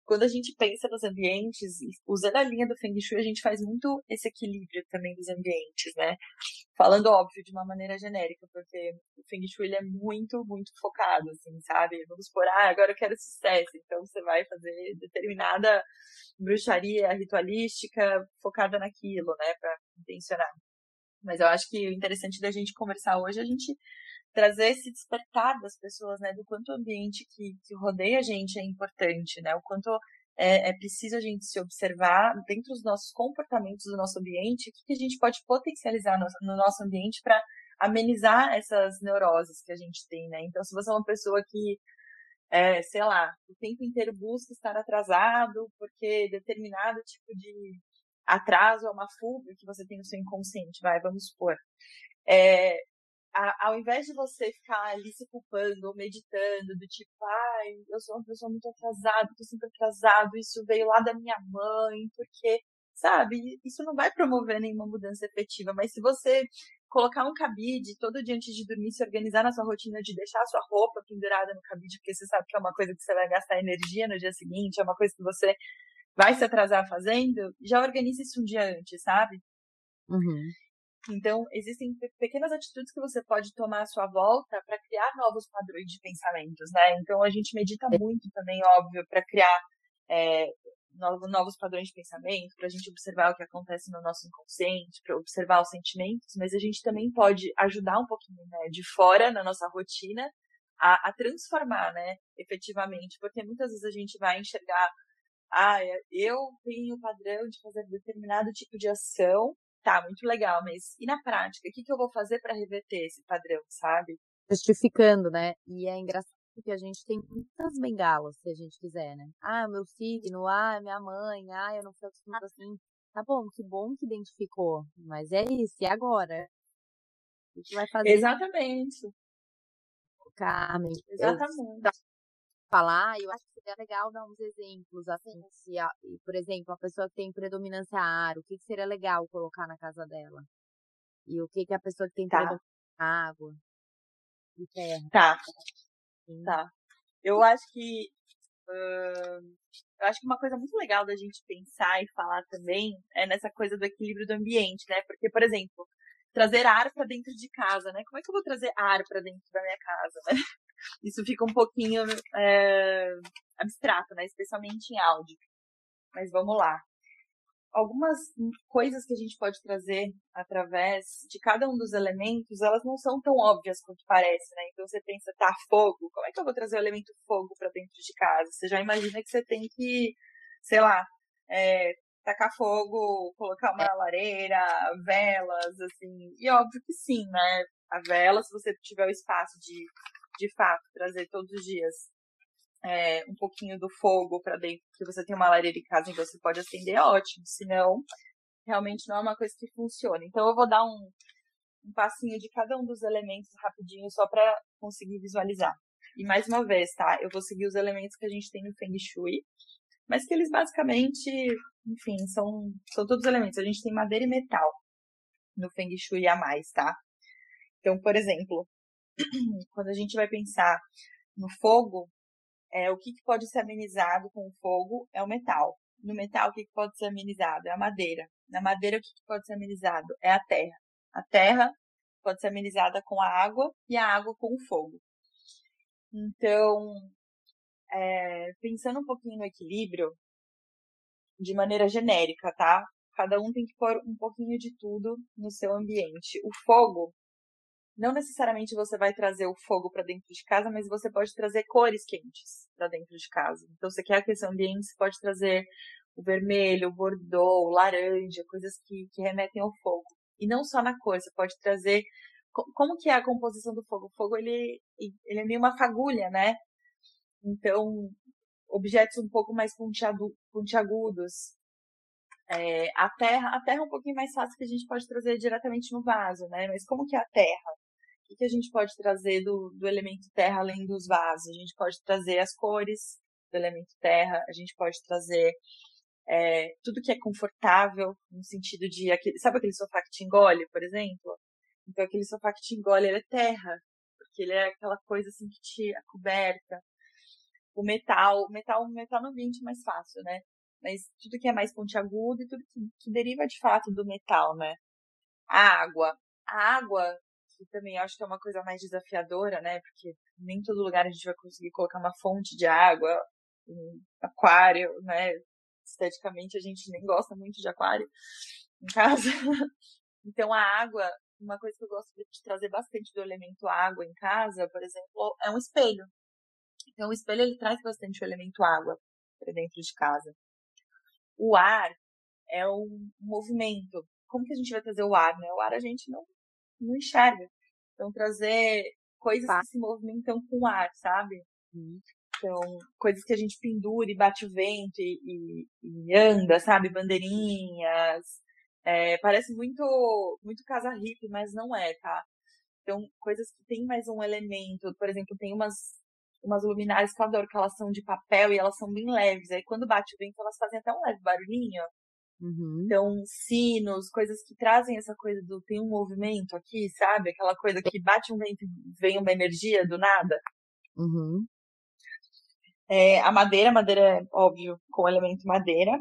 quando a gente pensa nos ambientes, usando a linha do Feng Shui, a gente faz muito esse equilíbrio também dos ambientes, né? Falando, óbvio, de uma maneira genérica, porque o Feng Shui ele é muito, muito focado, assim, sabe? Vamos por, ah, agora eu quero sucesso, então você vai fazer determinada bruxaria ritualística focada naquilo, né, para intencionar. Mas eu acho que o interessante da gente conversar hoje é a gente trazer esse despertar das pessoas, né, do quanto o ambiente que, que rodeia a gente é importante, né, o quanto é, é preciso a gente se observar dentro dos nossos comportamentos do nosso ambiente, o que, que a gente pode potencializar no, no nosso ambiente para amenizar essas neuroses que a gente tem, né. Então, se você é uma pessoa que é, sei lá, o tempo inteiro busca estar atrasado porque determinado tipo de atraso é uma fuga que você tem no seu inconsciente, vai, vamos supor. É, a, ao invés de você ficar ali se culpando ou meditando, do tipo, ai, eu sou uma pessoa muito atrasada, tô sempre atrasado, isso veio lá da minha mãe, porque, sabe, isso não vai promover nenhuma mudança efetiva, mas se você colocar um cabide todo dia antes de dormir, se organizar na sua rotina de deixar a sua roupa pendurada no cabide, porque você sabe que é uma coisa que você vai gastar energia no dia seguinte, é uma coisa que você vai se atrasar fazendo, já organize isso um dia antes, sabe? Uhum. Então, existem pequenas atitudes que você pode tomar à sua volta para criar novos padrões de pensamentos, né? Então, a gente medita é. muito também, óbvio, para criar é, novos padrões de pensamento, para a gente observar o que acontece no nosso inconsciente, para observar os sentimentos, mas a gente também pode ajudar um pouquinho, né, de fora, na nossa rotina, a, a transformar, né, efetivamente, porque muitas vezes a gente vai enxergar, ah, eu tenho o padrão de fazer determinado tipo de ação, tá, muito legal, mas e na prática? O que, que eu vou fazer para reverter esse padrão, sabe? Justificando, né? E é engraçado porque a gente tem muitas bengalas, se a gente quiser, né? Ah, meu signo, ah, minha mãe, ah, eu não sou acostumada assim. Tá bom, que bom que identificou, mas é isso, e agora? O que vai fazer? Exatamente. Carmen. Exatamente. Falar, eu acho que seria legal dar uns exemplos, assim, se, a, por exemplo, a pessoa que tem predominância ar, o que, que seria legal colocar na casa dela? E o que, que a pessoa que tem tá. predominância água e terra? Tá. Sim. Tá. Eu acho que uh, eu acho que uma coisa muito legal da gente pensar e falar também é nessa coisa do equilíbrio do ambiente, né? Porque, por exemplo, trazer ar para dentro de casa, né? Como é que eu vou trazer ar para dentro da minha casa, né? Isso fica um pouquinho é, abstrato, né? Especialmente em áudio. Mas vamos lá. Algumas coisas que a gente pode trazer através de cada um dos elementos, elas não são tão óbvias quanto parece, né? Então você pensa, tá, fogo, como é que eu vou trazer o elemento fogo para dentro de casa? Você já imagina que você tem que, sei lá, é, tacar fogo, colocar uma lareira, velas, assim. E óbvio que sim, né? A vela, se você tiver o espaço de de fato, trazer todos os dias é, um pouquinho do fogo para dentro, que você tem uma lareira em casa e você pode acender, é ótimo. Senão, realmente não é uma coisa que funciona. Então, eu vou dar um, um passinho de cada um dos elementos rapidinho, só para conseguir visualizar. E mais uma vez, tá? Eu vou seguir os elementos que a gente tem no Feng Shui, mas que eles basicamente, enfim, são, são todos elementos. A gente tem madeira e metal no Feng Shui a mais, tá? Então, por exemplo, quando a gente vai pensar no fogo, é, o que, que pode ser amenizado com o fogo é o metal. No metal, o que, que pode ser amenizado? É a madeira. Na madeira, o que, que pode ser amenizado? É a terra. A terra pode ser amenizada com a água e a água com o fogo. Então, é, pensando um pouquinho no equilíbrio, de maneira genérica, tá? Cada um tem que pôr um pouquinho de tudo no seu ambiente. O fogo, não necessariamente você vai trazer o fogo para dentro de casa, mas você pode trazer cores quentes para dentro de casa. Então, você quer aquecer o ambiente, você pode trazer o vermelho, o bordô, o laranja, coisas que, que remetem ao fogo. E não só na cor, você pode trazer como que é a composição do fogo? O fogo ele, ele é meio uma fagulha, né? Então, objetos um pouco mais pontiagudos. É, a terra, a terra é um pouquinho mais fácil que a gente pode trazer diretamente no vaso, né? Mas como que é a terra? O que a gente pode trazer do, do elemento terra além dos vasos? A gente pode trazer as cores do elemento terra, a gente pode trazer é, tudo que é confortável, no sentido de, aquele, sabe aquele sofá que te engole, por exemplo? Então aquele sofá que te engole, ele é terra, porque ele é aquela coisa assim que te acoberta. O metal, o metal, o metal no ambiente é mais fácil, né? Mas tudo que é mais pontiagudo e tudo que, que deriva de fato do metal, né? A água. A água, que também acho que é uma coisa mais desafiadora, né? Porque nem todo lugar a gente vai conseguir colocar uma fonte de água, um aquário, né? Esteticamente a gente nem gosta muito de aquário em casa. Então a água, uma coisa que eu gosto de trazer bastante do elemento água em casa, por exemplo, é um espelho. Então o espelho ele traz bastante o elemento água para dentro de casa. O ar é um movimento. Como que a gente vai trazer o ar, né? O ar a gente não, não enxerga. Então, trazer coisas que se movimentam com o ar, sabe? Uhum. Então, coisas que a gente pendura e bate o vento e, e, e anda, sabe? Bandeirinhas. É, parece muito, muito casa hippie, mas não é, tá? Então, coisas que tem mais um elemento, por exemplo, tem umas umas luminárias que eu adoro, que elas são de papel e elas são bem leves. Aí quando bate o vento, elas fazem até um leve barulhinho. Uhum. Então, sinos, coisas que trazem essa coisa do tem um movimento aqui, sabe? Aquela coisa que bate um vento e vem uma energia do nada. Uhum. É, a madeira, madeira é óbvio, com o elemento madeira.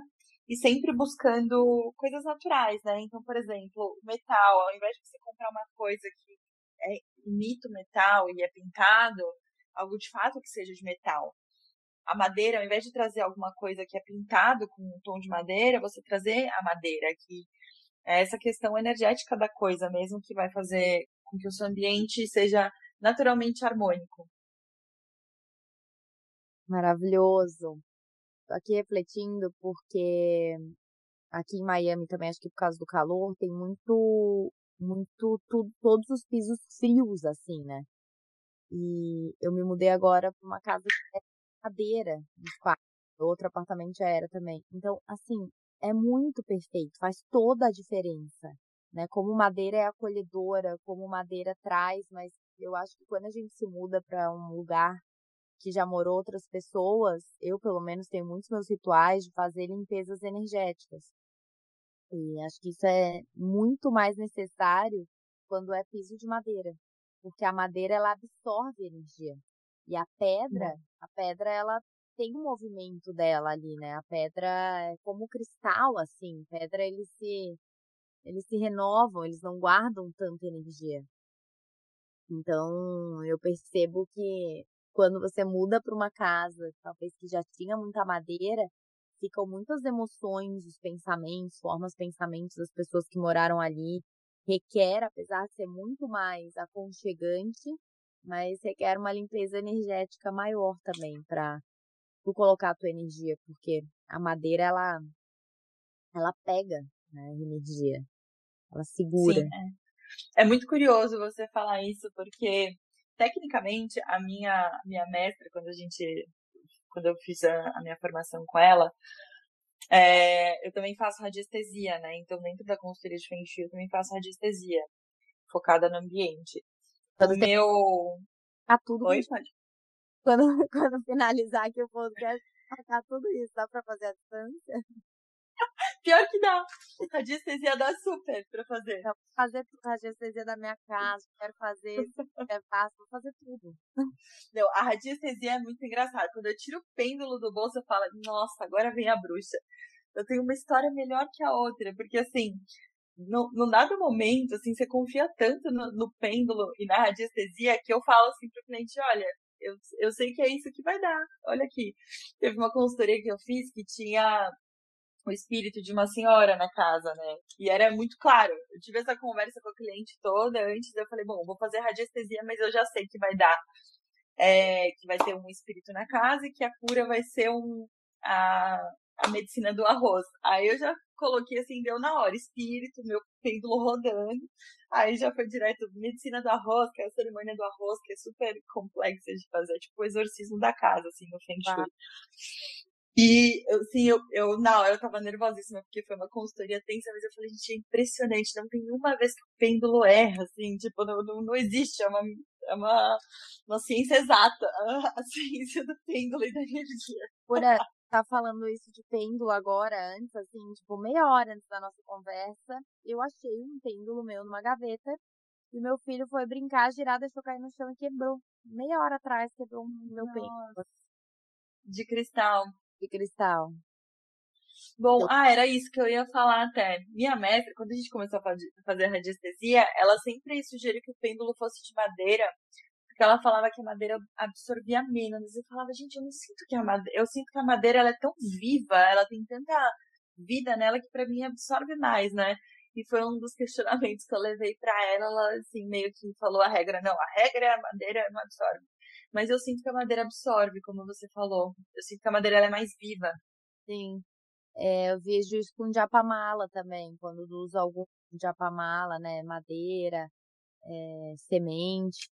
E sempre buscando coisas naturais, né? Então, por exemplo, metal, ao invés de você comprar uma coisa que é, imita o metal e é pintado, algo de fato que seja de metal. A madeira, ao invés de trazer alguma coisa que é pintado com um tom de madeira, você trazer a madeira, que é essa questão energética da coisa mesmo que vai fazer com que o seu ambiente seja naturalmente harmônico. Maravilhoso. Tô aqui refletindo porque aqui em Miami também, acho que por causa do calor, tem muito, muito, tudo, todos os pisos frios, assim, né? E eu me mudei agora para uma casa que é madeira nos quartos. Outro apartamento já era também. Então, assim, é muito perfeito, faz toda a diferença, né? Como madeira é acolhedora, como madeira traz, mas eu acho que quando a gente se muda para um lugar que já morou outras pessoas, eu pelo menos tenho muitos meus rituais de fazer limpezas energéticas. E acho que isso é muito mais necessário quando é piso de madeira porque a madeira ela absorve energia. E a pedra, hum. a pedra ela tem um movimento dela ali, né? A pedra é como cristal assim, pedra eles se eles se renovam, eles não guardam tanta energia. Então, eu percebo que quando você muda para uma casa, talvez que já tinha muita madeira, ficam muitas emoções, os pensamentos, formas pensamentos das pessoas que moraram ali, requer, apesar de ser muito mais aconchegante, mas requer uma limpeza energética maior também para tu colocar a tua energia, porque a madeira ela ela pega né, energia, ela segura. Sim, é. é muito curioso você falar isso, porque tecnicamente a minha minha mestra quando a gente quando eu fiz a, a minha formação com ela, é, eu também faço radiestesia, né? Então, dentro da consultoria de Feng Shui, eu também faço radiestesia, focada no ambiente. Quando meu... Tá tudo Oi, pode. Quando, quando finalizar aqui o podcast, tá tudo isso. Dá pra fazer a distância? Pior que dá. Radiestesia dá super pra fazer. Vou fazer radiestesia da minha casa, quero fazer, é fácil, vou fazer tudo. Não, a radiestesia é muito engraçada. Quando eu tiro o pêndulo do bolso, eu falo, nossa, agora vem a bruxa. Eu tenho uma história melhor que a outra, porque assim, no, num dado momento, assim, você confia tanto no, no pêndulo e na radiestesia que eu falo assim pro cliente, olha, eu, eu sei que é isso que vai dar. Olha aqui. Teve uma consultoria que eu fiz que tinha o espírito de uma senhora na casa, né? E era muito claro. Eu tive essa conversa com a cliente toda antes. Eu falei, bom, vou fazer radiestesia, mas eu já sei que vai dar. É, que vai ter um espírito na casa e que a cura vai ser um, a, a medicina do arroz. Aí eu já coloquei assim, deu na hora, espírito, meu pêndulo rodando. Aí já foi direto medicina do arroz, que é a cerimônia do arroz, que é super complexa de fazer, tipo o exorcismo da casa, assim, no Feng Shui. Ah. E, assim, eu, eu, na hora eu tava nervosíssima, porque foi uma consultoria tensa, mas eu falei, gente, é impressionante, não tem uma vez que o pêndulo erra, assim, tipo, não, não, não existe, é uma, é uma, uma ciência exata, a, a ciência do pêndulo e da energia. Pura, tá falando isso de pêndulo agora, antes, assim, tipo, meia hora antes da nossa conversa, eu achei um pêndulo meu numa gaveta, e meu filho foi brincar, girar, deixou cair no chão e quebrou. Meia hora atrás quebrou o meu pêndulo. De cristal de cristal? Bom, ah, era isso que eu ia falar até. Minha mestra, quando a gente começou a fazer radiestesia, ela sempre sugeriu que o pêndulo fosse de madeira, porque ela falava que a madeira absorvia menos. Eu falava, gente, eu não sinto que a madeira, eu sinto que a madeira ela é tão viva, ela tem tanta vida nela que para mim absorve mais, né? E foi um dos questionamentos que eu levei para ela, ela assim meio que falou a regra, não, a regra é a madeira não absorve. Mas eu sinto que a madeira absorve, como você falou. Eu sinto que a madeira é mais viva. Sim. É, eu vejo isso com japamala também, quando usa algum japamala, né? Madeira, é, semente.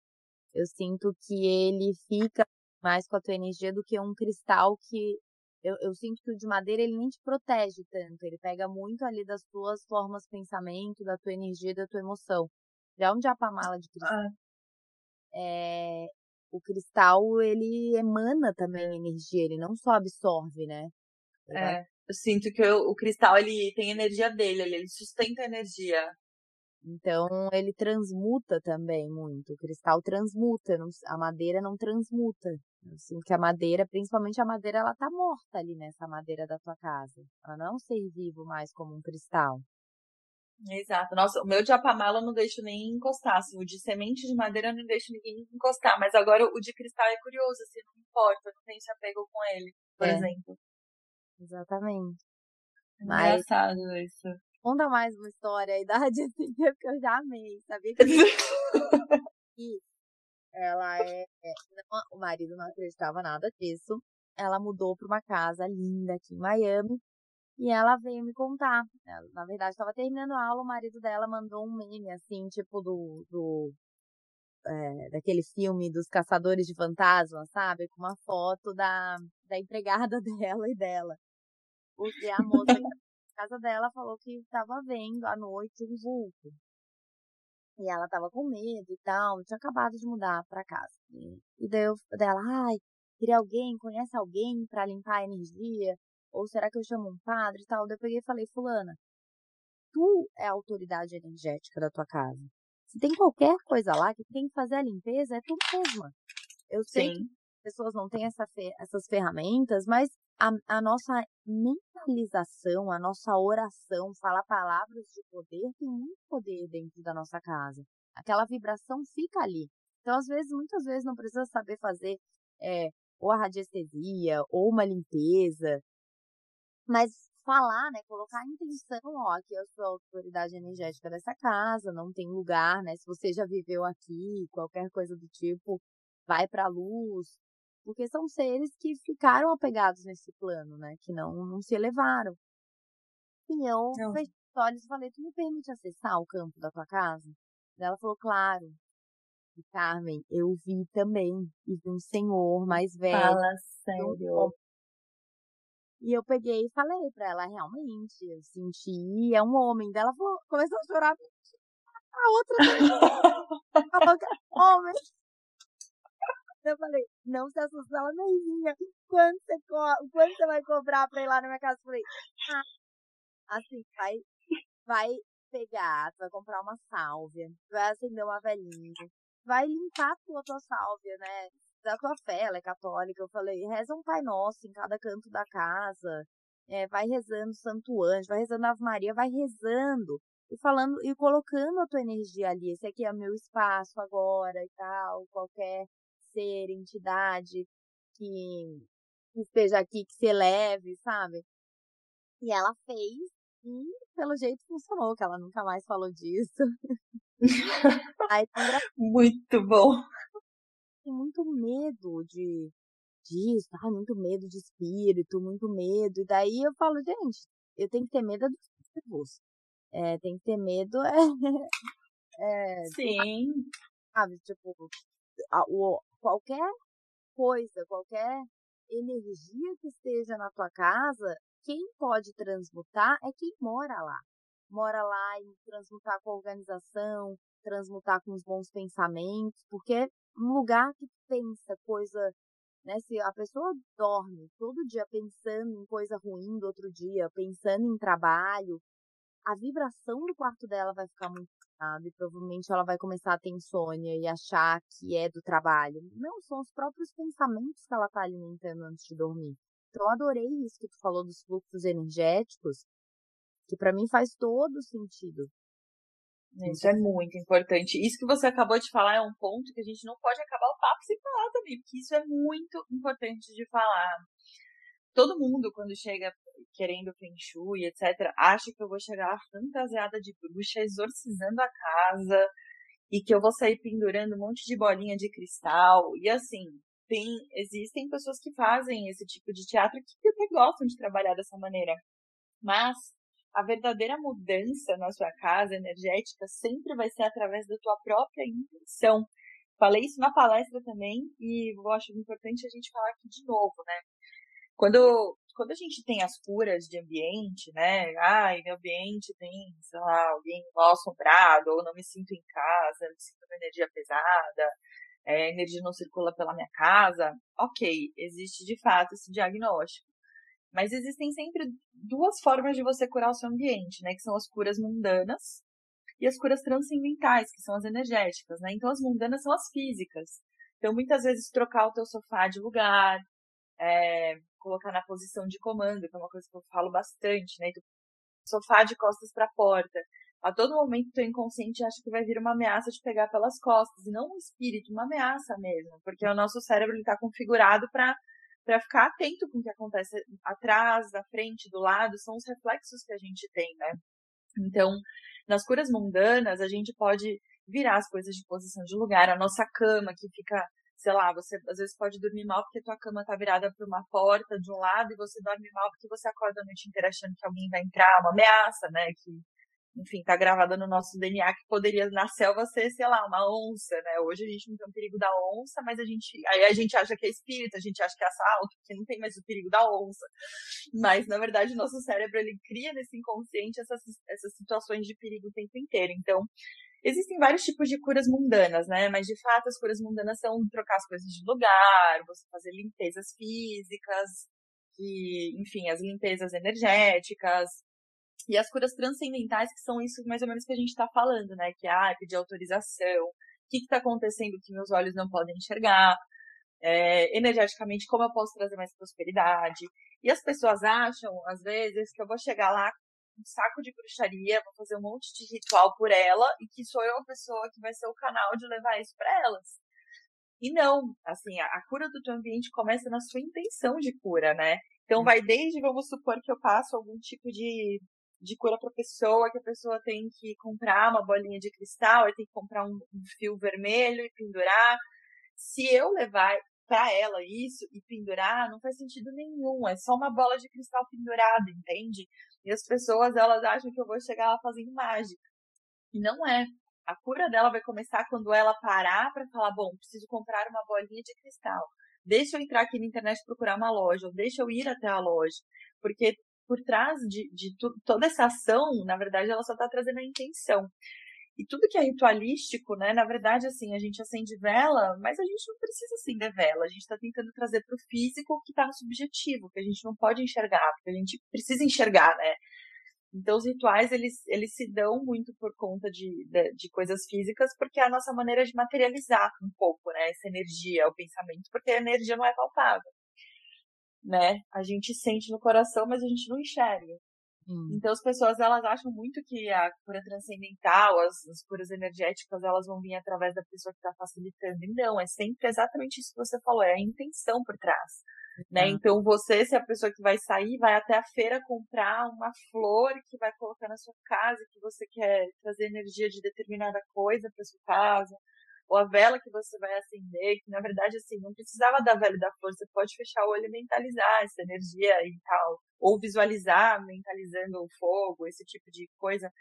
Eu sinto que ele fica mais com a tua energia do que um cristal que eu, eu, sinto que o de madeira ele nem te protege tanto, ele pega muito ali das tuas formas de pensamento, da tua energia, da tua emoção. Já um diapamala de cristal. Ah. É, o cristal, ele emana também energia, ele não só absorve, né? É, eu sinto que o, o cristal, ele tem energia dele, ele sustenta a energia. Então, ele transmuta também muito. O cristal transmuta, a madeira não transmuta. Eu sinto que a madeira, principalmente a madeira, ela tá morta ali nessa madeira da tua casa. Ela não é um ser vivo mais como um cristal. Exato. Nossa, o meu de apamala eu não deixo nem encostar. Assim, o de semente de madeira eu não deixo ninguém encostar. Mas agora o de cristal é curioso, assim, não importa, não tem esse apego com ele, por é. exemplo. Exatamente. É Mas... Engraçado isso. Conta mais uma história aí da Radicília, porque eu já amei. Sabia que ela é, é. Não, o marido não acreditava nada disso. Ela mudou para uma casa linda aqui em Miami. E ela veio me contar. Ela, na verdade, estava terminando a aula, o marido dela mandou um meme, assim, tipo do. do é, daquele filme dos caçadores de fantasmas, sabe? Com uma foto da, da empregada dela e dela. E a moça casa dela falou que estava vendo à noite um vulto. E ela estava com medo e tal, tinha acabado de mudar para casa. E, e deu dela, ai, queria alguém, conhece alguém para limpar a energia? Ou será que eu chamo um padre e tal? Daí eu peguei e falei, fulana, tu é a autoridade energética da tua casa. Se tem qualquer coisa lá que tem que fazer a limpeza, é tu mesma. Eu sei Sim. que pessoas não têm essa essas ferramentas, mas a, a nossa mentalização, a nossa oração, falar palavras de poder, tem muito poder dentro da nossa casa. Aquela vibração fica ali. Então, às vezes, muitas vezes, não precisa saber fazer é, ou a radiestesia, ou uma limpeza, mas falar, né, colocar a intenção, ó, aqui sou a autoridade energética dessa casa, não tem lugar, né, se você já viveu aqui, qualquer coisa do tipo, vai para a luz, porque são seres que ficaram apegados nesse plano, né? Que não, não se elevaram. E eu não. fechei os olhos e falei, tu me permite acessar o campo da tua casa? Ela falou, claro. E Carmen, eu vi também. E vi um senhor mais velho. Fala sério. E eu peguei e falei pra ela, realmente, eu senti, é um homem. Dela falou, começou a chorar. A outra falou que é homem. Eu falei, não se assusta, ela meizinha. Quanto você, co quanto você vai cobrar pra ir lá na minha casa? Eu falei, ah, assim, vai, vai pegar, vai comprar uma sálvia, vai acender uma velhinha, vai limpar a tua, tua sálvia, né? Da tua fé, ela é católica. Eu falei, reza um Pai Nosso em cada canto da casa. É, vai rezando Santo Anjo, vai rezando Ave Maria, vai rezando e falando e colocando a tua energia ali. Esse aqui é o meu espaço agora e tal, qualquer ser, entidade que, esteja aqui, que se eleve, sabe? E ela fez e pelo jeito funcionou, que ela nunca mais falou disso. Aí, muito bom. Tem muito medo de disso, ai, muito medo de espírito, muito medo. E daí eu falo, gente, eu tenho que ter medo dos espíritos. É, tem que ter medo é, é Sim. Sabe, tipo, a, o, qualquer coisa, qualquer energia que esteja na tua casa, quem pode transmutar é quem mora lá. Mora lá e transmutar com a organização, transmutar com os bons pensamentos, porque é um lugar que pensa coisa, né? Se a pessoa dorme todo dia pensando em coisa ruim do outro dia, pensando em trabalho, a vibração do quarto dela vai ficar muito sabe? Provavelmente ela vai começar a ter insônia e achar que é do trabalho. Não, são os próprios pensamentos que ela está alimentando antes de dormir. Então, eu adorei isso que tu falou dos fluxos energéticos, que para mim faz todo sentido. Isso é muito importante. Isso que você acabou de falar é um ponto que a gente não pode acabar o papo sem falar também, porque isso é muito importante de falar. Todo mundo, quando chega querendo Feng Shui, etc., acha que eu vou chegar fantasiada de bruxa, exorcizando a casa, e que eu vou sair pendurando um monte de bolinha de cristal. E assim, tem, existem pessoas que fazem esse tipo de teatro que até gostam de trabalhar dessa maneira. Mas a verdadeira mudança na sua casa energética sempre vai ser através da tua própria intenção. Falei isso na palestra também e eu acho importante a gente falar aqui de novo, né? Quando quando a gente tem as curas de ambiente, né? Ai, meu ambiente tem, sei lá, alguém mal assombrado, ou não me sinto em casa, me sinto uma energia pesada, é, energia não circula pela minha casa. Ok, existe de fato esse diagnóstico. Mas existem sempre duas formas de você curar o seu ambiente, né? Que são as curas mundanas e as curas transcendentais, que são as energéticas, né? Então as mundanas são as físicas. Então muitas vezes trocar o teu sofá de lugar, é, colocar na posição de comando, que é uma coisa que eu falo bastante, né? Então, sofá de costas para a porta. A todo momento teu inconsciente acha que vai vir uma ameaça de pegar pelas costas, e não um espírito, uma ameaça mesmo, porque o nosso cérebro está configurado para para ficar atento com o que acontece atrás, da frente, do lado, são os reflexos que a gente tem, né? Então, nas curas mundanas, a gente pode virar as coisas de posição de lugar, a nossa cama que fica, sei lá, você às vezes pode dormir mal porque tua cama tá virada para uma porta de um lado e você dorme mal porque você acorda a noite inteira achando que alguém vai entrar, uma ameaça, né? Que enfim, tá gravada no nosso DNA que poderia na selva ser, sei lá, uma onça, né? Hoje a gente não tem o perigo da onça, mas a gente, aí a gente acha que é espírito, a gente acha que é assalto, porque não tem mais o perigo da onça. Mas, na verdade, o nosso cérebro, ele cria nesse inconsciente essas, essas situações de perigo o tempo inteiro. Então, existem vários tipos de curas mundanas, né? Mas, de fato, as curas mundanas são trocar as coisas de lugar, você fazer limpezas físicas, enfim, as limpezas energéticas, e as curas transcendentais, que são isso mais ou menos que a gente está falando, né? Que é ah, pedir autorização, o que está acontecendo que meus olhos não podem enxergar, é, energeticamente, como eu posso trazer mais prosperidade. E as pessoas acham, às vezes, que eu vou chegar lá um saco de bruxaria, vou fazer um monte de ritual por ela, e que sou eu a pessoa que vai ser o canal de levar isso para elas. E não, assim, a, a cura do teu ambiente começa na sua intenção de cura, né? Então vai desde, vamos supor que eu passo algum tipo de de cura para pessoa, que a pessoa tem que comprar uma bolinha de cristal, tem que comprar um, um fio vermelho e pendurar. Se eu levar para ela isso e pendurar, não faz sentido nenhum. É só uma bola de cristal pendurada, entende? E as pessoas, elas acham que eu vou chegar lá fazendo mágica. E não é. A cura dela vai começar quando ela parar para falar, bom, preciso comprar uma bolinha de cristal. Deixa eu entrar aqui na internet procurar uma loja, ou deixa eu ir até a loja. Porque por trás de, de tu, toda essa ação, na verdade, ela só está trazendo a intenção. E tudo que é ritualístico, né? Na verdade, assim, a gente acende vela, mas a gente não precisa acender vela. A gente está tentando trazer para o físico o que está no subjetivo, que a gente não pode enxergar, porque a gente precisa enxergar, né? Então, os rituais, eles, eles se dão muito por conta de, de, de, coisas físicas, porque é a nossa maneira de materializar um pouco, né? Essa energia, o pensamento, porque a energia não é palpável né? A gente sente no coração, mas a gente não enxerga. Hum. Então as pessoas elas acham muito que a cura transcendental, as, as curas energéticas, elas vão vir através da pessoa que está facilitando. E não, é sempre exatamente isso que você falou, é a intenção por trás. Né? Então você, se é a pessoa que vai sair, vai até a feira comprar uma flor que vai colocar na sua casa, que você quer trazer energia de determinada coisa para sua casa, ou a vela que você vai acender, que na verdade, assim, não precisava da vela e da flor, você pode fechar o olho e mentalizar essa energia e tal, ou visualizar mentalizando o fogo, esse tipo de coisa.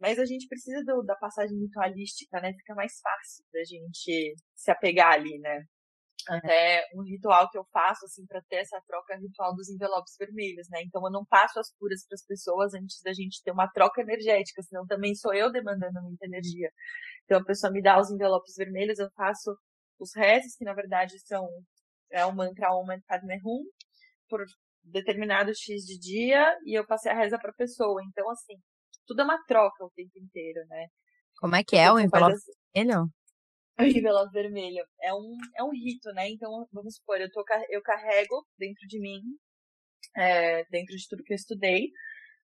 Mas a gente precisa do, da passagem ritualística, né? Fica mais fácil da gente se apegar ali, né? Até um ritual que eu faço, assim, para ter essa troca é ritual dos envelopes vermelhos, né? Então eu não passo as curas para as pessoas antes da gente ter uma troca energética, senão também sou eu demandando muita energia. Então a pessoa me dá os envelopes vermelhos, eu faço os rezos, que na verdade são é o mantra Om Padme Hum, por determinado X de dia, e eu passei a reza para a pessoa. Então, assim, tudo é uma troca o tempo inteiro, né? Como é que é o envelope assim, vermelho? O envelope vermelho. É um, é um rito, né? Então, vamos supor, eu, tô, eu carrego dentro de mim, é, dentro de tudo que eu estudei,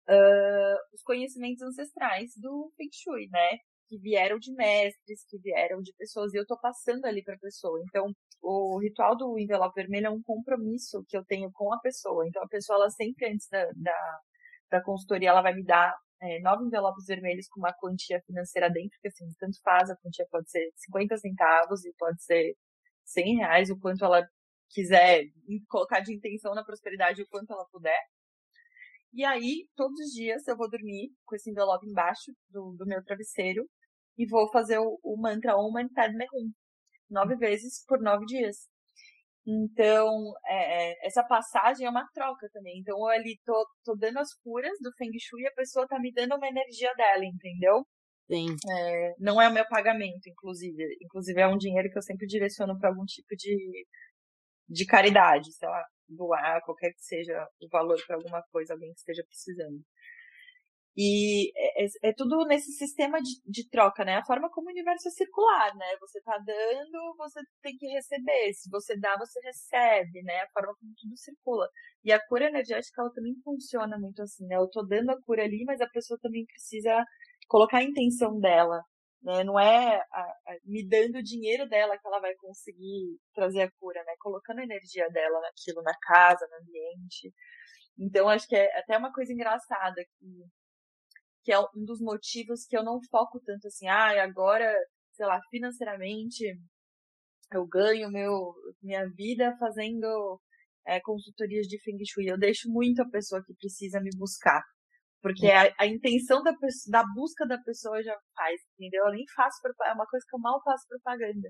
uh, os conhecimentos ancestrais do Feng Shui, né? que vieram de mestres, que vieram de pessoas, e eu tô passando ali para a pessoa. Então, o ritual do envelope vermelho é um compromisso que eu tenho com a pessoa. Então, a pessoa, ela sempre, antes da, da, da consultoria, ela vai me dar é, nove envelopes vermelhos com uma quantia financeira dentro, que assim, tanto faz, a quantia pode ser 50 centavos e pode ser 100 reais, o quanto ela quiser colocar de intenção na prosperidade, o quanto ela puder. E aí, todos os dias eu vou dormir com esse envelope embaixo do, do meu travesseiro e vou fazer o, o mantra Om Mani Padme Hum nove vezes por nove dias. Então, é, é, essa passagem é uma troca também. Então, eu ali tô, tô dando as curas do Feng Shui e a pessoa tá me dando uma energia dela, entendeu? Sim. É, não é o meu pagamento, inclusive. Inclusive, é um dinheiro que eu sempre direciono para algum tipo de, de caridade, sei lá, doar, qualquer que seja o valor para alguma coisa, alguém que esteja precisando. E é, é, é, tudo nesse sistema de, de, troca, né? A forma como o universo é circular, né? Você tá dando, você tem que receber. Se você dá, você recebe, né? A forma como tudo circula. E a cura energética, ela também funciona muito assim, né? Eu tô dando a cura ali, mas a pessoa também precisa colocar a intenção dela, né? Não é a, a, me dando o dinheiro dela que ela vai conseguir trazer a cura, né? Colocando a energia dela naquilo, na casa, no ambiente. Então, acho que é até uma coisa engraçada que que é um dos motivos que eu não foco tanto assim, ah, agora, sei lá, financeiramente eu ganho meu, minha vida fazendo é, consultorias de Feng Shui. Eu deixo muito a pessoa que precisa me buscar. Porque a, a intenção da, da busca da pessoa já faz, entendeu? Eu nem faço propaganda, é uma coisa que eu mal faço propaganda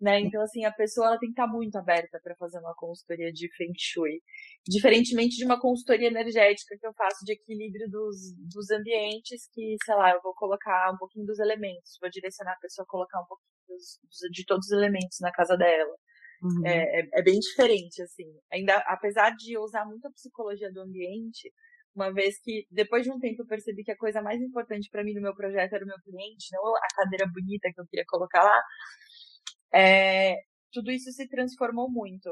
né? Então, assim, a pessoa ela tem que estar muito aberta para fazer uma consultoria de Feng Shui. Diferentemente de uma consultoria energética que eu faço de equilíbrio dos, dos ambientes, que, sei lá, eu vou colocar um pouquinho dos elementos, vou direcionar a pessoa a colocar um pouquinho dos, de todos os elementos na casa dela. Uhum. É, é, é, bem diferente, assim. Ainda, apesar de eu usar muito a psicologia do ambiente, uma vez que, depois de um tempo, eu percebi que a coisa mais importante para mim no meu projeto era o meu cliente, não a cadeira bonita que eu queria colocar lá, é, tudo isso se transformou muito.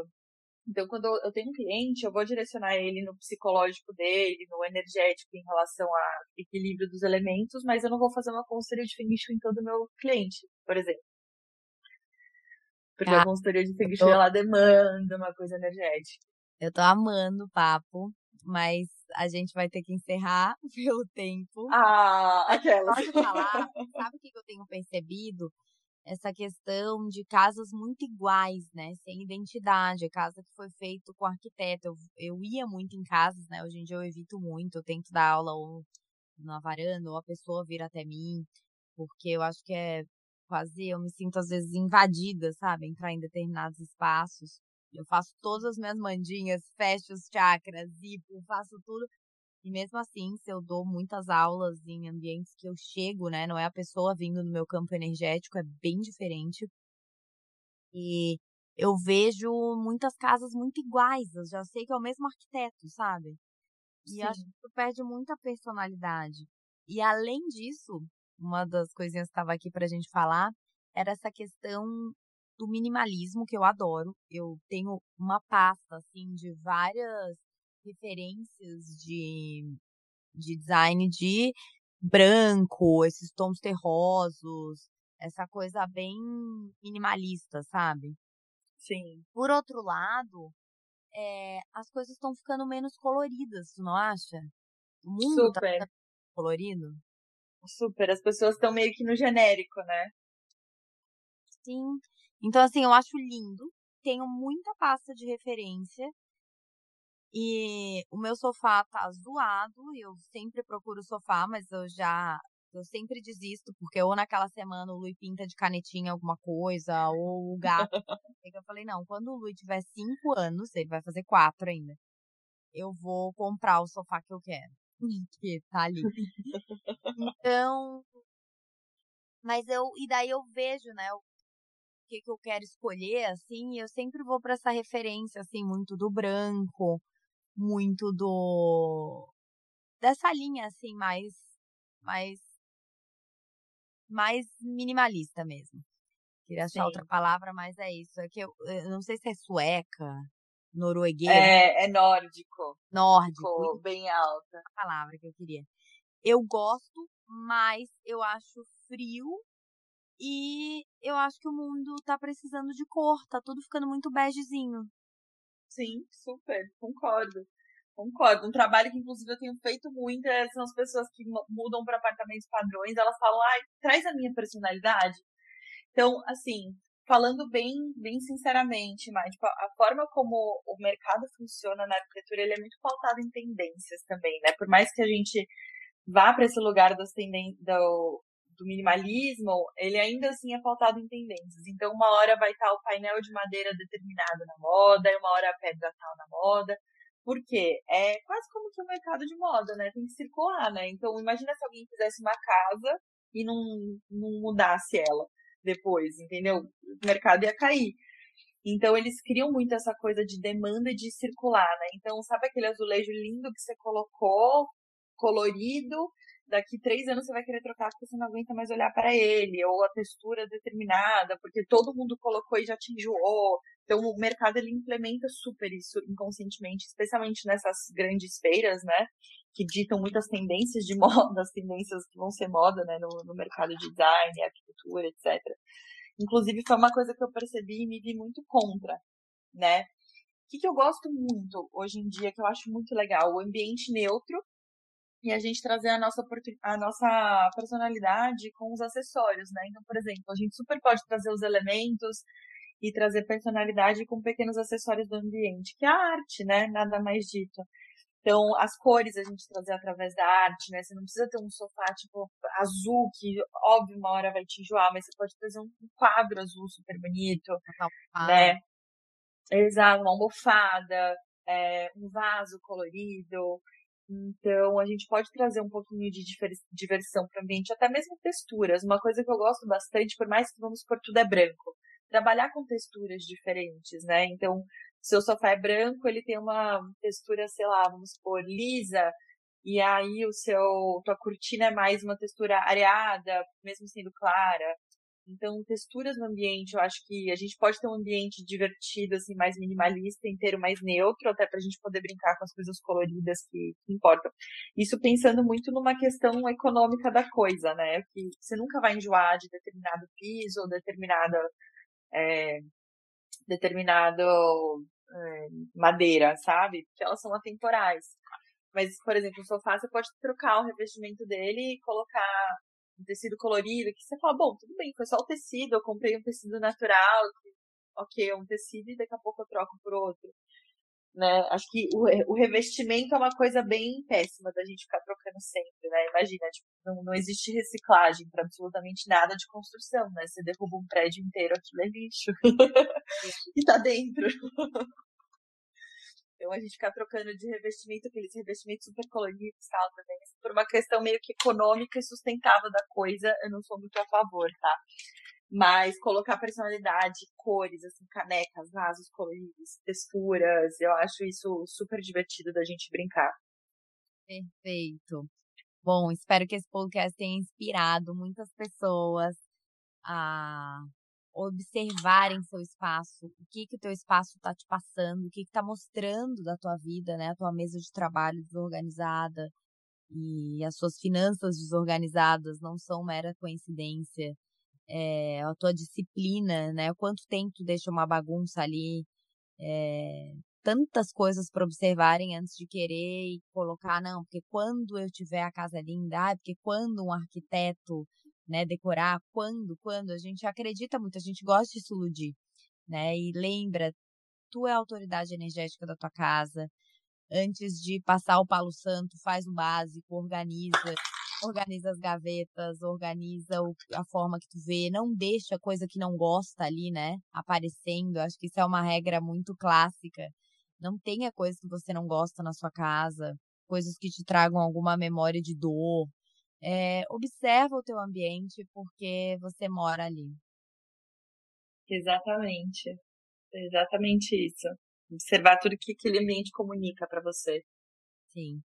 Então, quando eu tenho um cliente, eu vou direcionar ele no psicológico dele, no energético em relação ao equilíbrio dos elementos, mas eu não vou fazer uma consultoria de Feng Shui em todo o meu cliente, por exemplo. Porque ah, a consultoria de Feng Shui, tô... ela demanda uma coisa energética. Eu tô amando o papo, mas a gente vai ter que encerrar pelo tempo. Ah, aquela. Pode falar, sabe o que eu tenho percebido? Essa questão de casas muito iguais, né? Sem identidade. Casa que foi feito com arquiteto. Eu, eu ia muito em casas, né? Hoje em dia eu evito muito. Eu tento dar aula ou na varanda, ou a pessoa vir até mim. Porque eu acho que é quase. Eu me sinto às vezes invadida, sabe? Entrar em determinados espaços. Eu faço todas as minhas mandinhas, fecho os chakras, zipo, faço tudo. E mesmo assim, se eu dou muitas aulas em ambientes que eu chego, né, não é a pessoa vindo no meu campo energético, é bem diferente. E eu vejo muitas casas muito iguais, eu já sei que é o mesmo arquiteto, sabe? E Sim. acho que perde muita personalidade. E além disso, uma das coisinhas que estava aqui pra gente falar era essa questão do minimalismo que eu adoro. Eu tenho uma pasta assim de várias referências de, de design de branco, esses tons terrosos, essa coisa bem minimalista, sabe? Sim. Por outro lado, é, as coisas estão ficando menos coloridas, tu não acha? O mundo tá Super. tá colorido. Super, as pessoas estão meio que no genérico, né? Sim. Então, assim, eu acho lindo. Tenho muita pasta de referência. E o meu sofá tá zoado, eu sempre procuro sofá, mas eu já eu sempre desisto, porque ou naquela semana o Lui pinta de canetinha alguma coisa, ou o gato. eu falei, não, quando o Lui tiver cinco anos, ele vai fazer quatro ainda, eu vou comprar o sofá que eu quero. que tá ali. Então. Mas eu. E daí eu vejo, né? O que, que eu quero escolher, assim, e eu sempre vou para essa referência, assim, muito do branco, muito do dessa linha assim mais mais mais minimalista mesmo. Queria achar Sim. outra palavra, mas é isso. É que eu, eu não sei se é sueca, norueguesa. É, é nórdico. Nórdico. Ficou bem alta. A palavra que eu queria. Eu gosto, mas eu acho frio e eu acho que o mundo tá precisando de cor, tá tudo ficando muito begezinho. Sim, super, concordo. Concordo. Um trabalho que, inclusive, eu tenho feito muito é, são as pessoas que mudam para apartamentos padrões, elas falam, ai, traz a minha personalidade. Então, assim, falando bem, bem sinceramente, mas tipo, a forma como o mercado funciona na arquitetura, ele é muito pautado em tendências também, né? Por mais que a gente vá para esse lugar das tendências, do, do minimalismo, ele ainda assim é pautado em tendências. Então, uma hora vai estar o painel de madeira determinado na moda, uma hora a pedra tal na moda. Por quê? É quase como que o mercado de moda, né? Tem que circular, né? Então, imagina se alguém fizesse uma casa e não, não mudasse ela depois, entendeu? O mercado ia cair. Então, eles criam muito essa coisa de demanda de circular, né? Então, sabe aquele azulejo lindo que você colocou, colorido, daqui três anos você vai querer trocar porque você não aguenta mais olhar para ele, ou a textura determinada, porque todo mundo colocou e já te enjoou. Então o mercado ele implementa super isso inconscientemente, especialmente nessas grandes feiras, né? Que ditam muitas tendências de moda, as tendências que vão ser moda, né? No, no mercado de design, arquitetura, etc. Inclusive foi uma coisa que eu percebi e me vi muito contra, né? O que, que eu gosto muito hoje em dia, que eu acho muito legal? O ambiente neutro, e a gente trazer a nossa, a nossa personalidade com os acessórios, né? Então, por exemplo, a gente super pode trazer os elementos e trazer personalidade com pequenos acessórios do ambiente, que é a arte, né? Nada mais dito. Então, as cores a gente trazer através da arte, né? Você não precisa ter um sofá, tipo, azul, que, óbvio, uma hora vai te enjoar, mas você pode trazer um quadro azul super bonito, ah. né? Exato, uma almofada, é, um vaso colorido, então, a gente pode trazer um pouquinho de diversão para o ambiente, até mesmo texturas. Uma coisa que eu gosto bastante, por mais que vamos por tudo é branco, trabalhar com texturas diferentes, né? Então, seu sofá é branco, ele tem uma textura, sei lá, vamos supor, lisa, e aí o seu tua cortina é mais uma textura areada, mesmo sendo clara. Então, texturas no ambiente, eu acho que a gente pode ter um ambiente divertido, assim, mais minimalista, inteiro, mais neutro, até para a gente poder brincar com as coisas coloridas que, que, importam. Isso pensando muito numa questão econômica da coisa, né? Que você nunca vai enjoar de determinado piso ou determinada, é, determinado é, madeira, sabe? Porque elas são atemporais. Mas, por exemplo, o sofá, você pode trocar o revestimento dele e colocar um tecido colorido, que você fala, bom, tudo bem, foi só o tecido, eu comprei um tecido natural, que, ok, é um tecido e daqui a pouco eu troco por outro. Né? Acho que o, o revestimento é uma coisa bem péssima da gente ficar trocando sempre, né? Imagina, tipo, não, não existe reciclagem para absolutamente nada de construção, né? Você derruba um prédio inteiro, aquilo é lixo. e tá dentro. Então a gente ficar trocando de revestimento, aqueles revestimentos super coloridos tal também. Por uma questão meio que econômica e sustentável da coisa, eu não sou muito a favor, tá? Mas colocar personalidade, cores, assim, canecas, vasos coloridos, texturas, eu acho isso super divertido da gente brincar. Perfeito. Bom, espero que esse podcast tenha inspirado muitas pessoas a observarem seu espaço, o que que o teu espaço está te passando, o que que está mostrando da tua vida, né? A tua mesa de trabalho desorganizada e as suas finanças desorganizadas não são mera coincidência. É, a tua disciplina, né? Quanto tempo tu deixa uma bagunça ali, é, tantas coisas para observarem antes de querer e colocar, não, porque quando eu tiver a casa linda, ah, porque quando um arquiteto né, decorar quando, quando, a gente acredita muito, a gente gosta de se iludir, né, e lembra, tu é a autoridade energética da tua casa, antes de passar o palo santo, faz o básico, organiza, organiza as gavetas, organiza a forma que tu vê, não deixa coisa que não gosta ali, né, aparecendo, acho que isso é uma regra muito clássica, não tenha coisa que você não gosta na sua casa, coisas que te tragam alguma memória de dor, é, observa o teu ambiente porque você mora ali. Exatamente. Exatamente isso. Observar tudo que aquele ambiente comunica para você. Sim.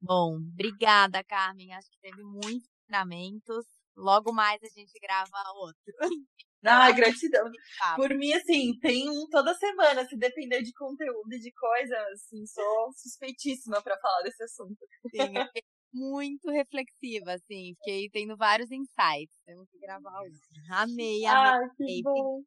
Bom, obrigada, Carmen. Acho que teve muitos ensinamentos. Logo mais a gente grava outro. Ai, gratidão. Por mim, assim, tem um toda semana. Se depender de conteúdo e de coisa, assim, sou suspeitíssima para falar desse assunto. Sim, muito reflexiva, assim. Fiquei tendo vários insights. Temos que gravar outro. Amei, amei. Ah, que bom.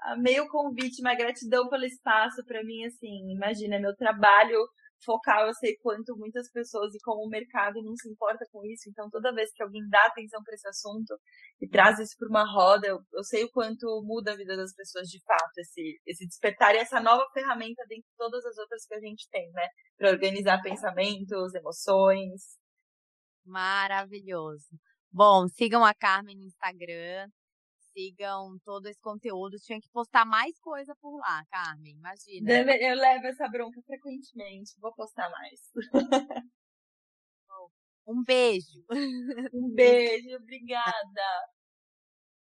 Amei o convite, uma gratidão pelo espaço. Para mim, assim, imagina, meu trabalho focal, eu sei quanto muitas pessoas e como o mercado não se importa com isso. Então, toda vez que alguém dá atenção para esse assunto e traz isso para uma roda, eu, eu, sei o quanto muda a vida das pessoas de fato, esse, esse despertar e essa nova ferramenta dentro de todas as outras que a gente tem, né? Para organizar pensamentos, emoções, Maravilhoso. Bom, sigam a Carmen no Instagram, sigam todo esse conteúdo. Tinha que postar mais coisa por lá, Carmen, imagina. Eu levo essa bronca frequentemente, vou postar mais. Um beijo. Um beijo, obrigada.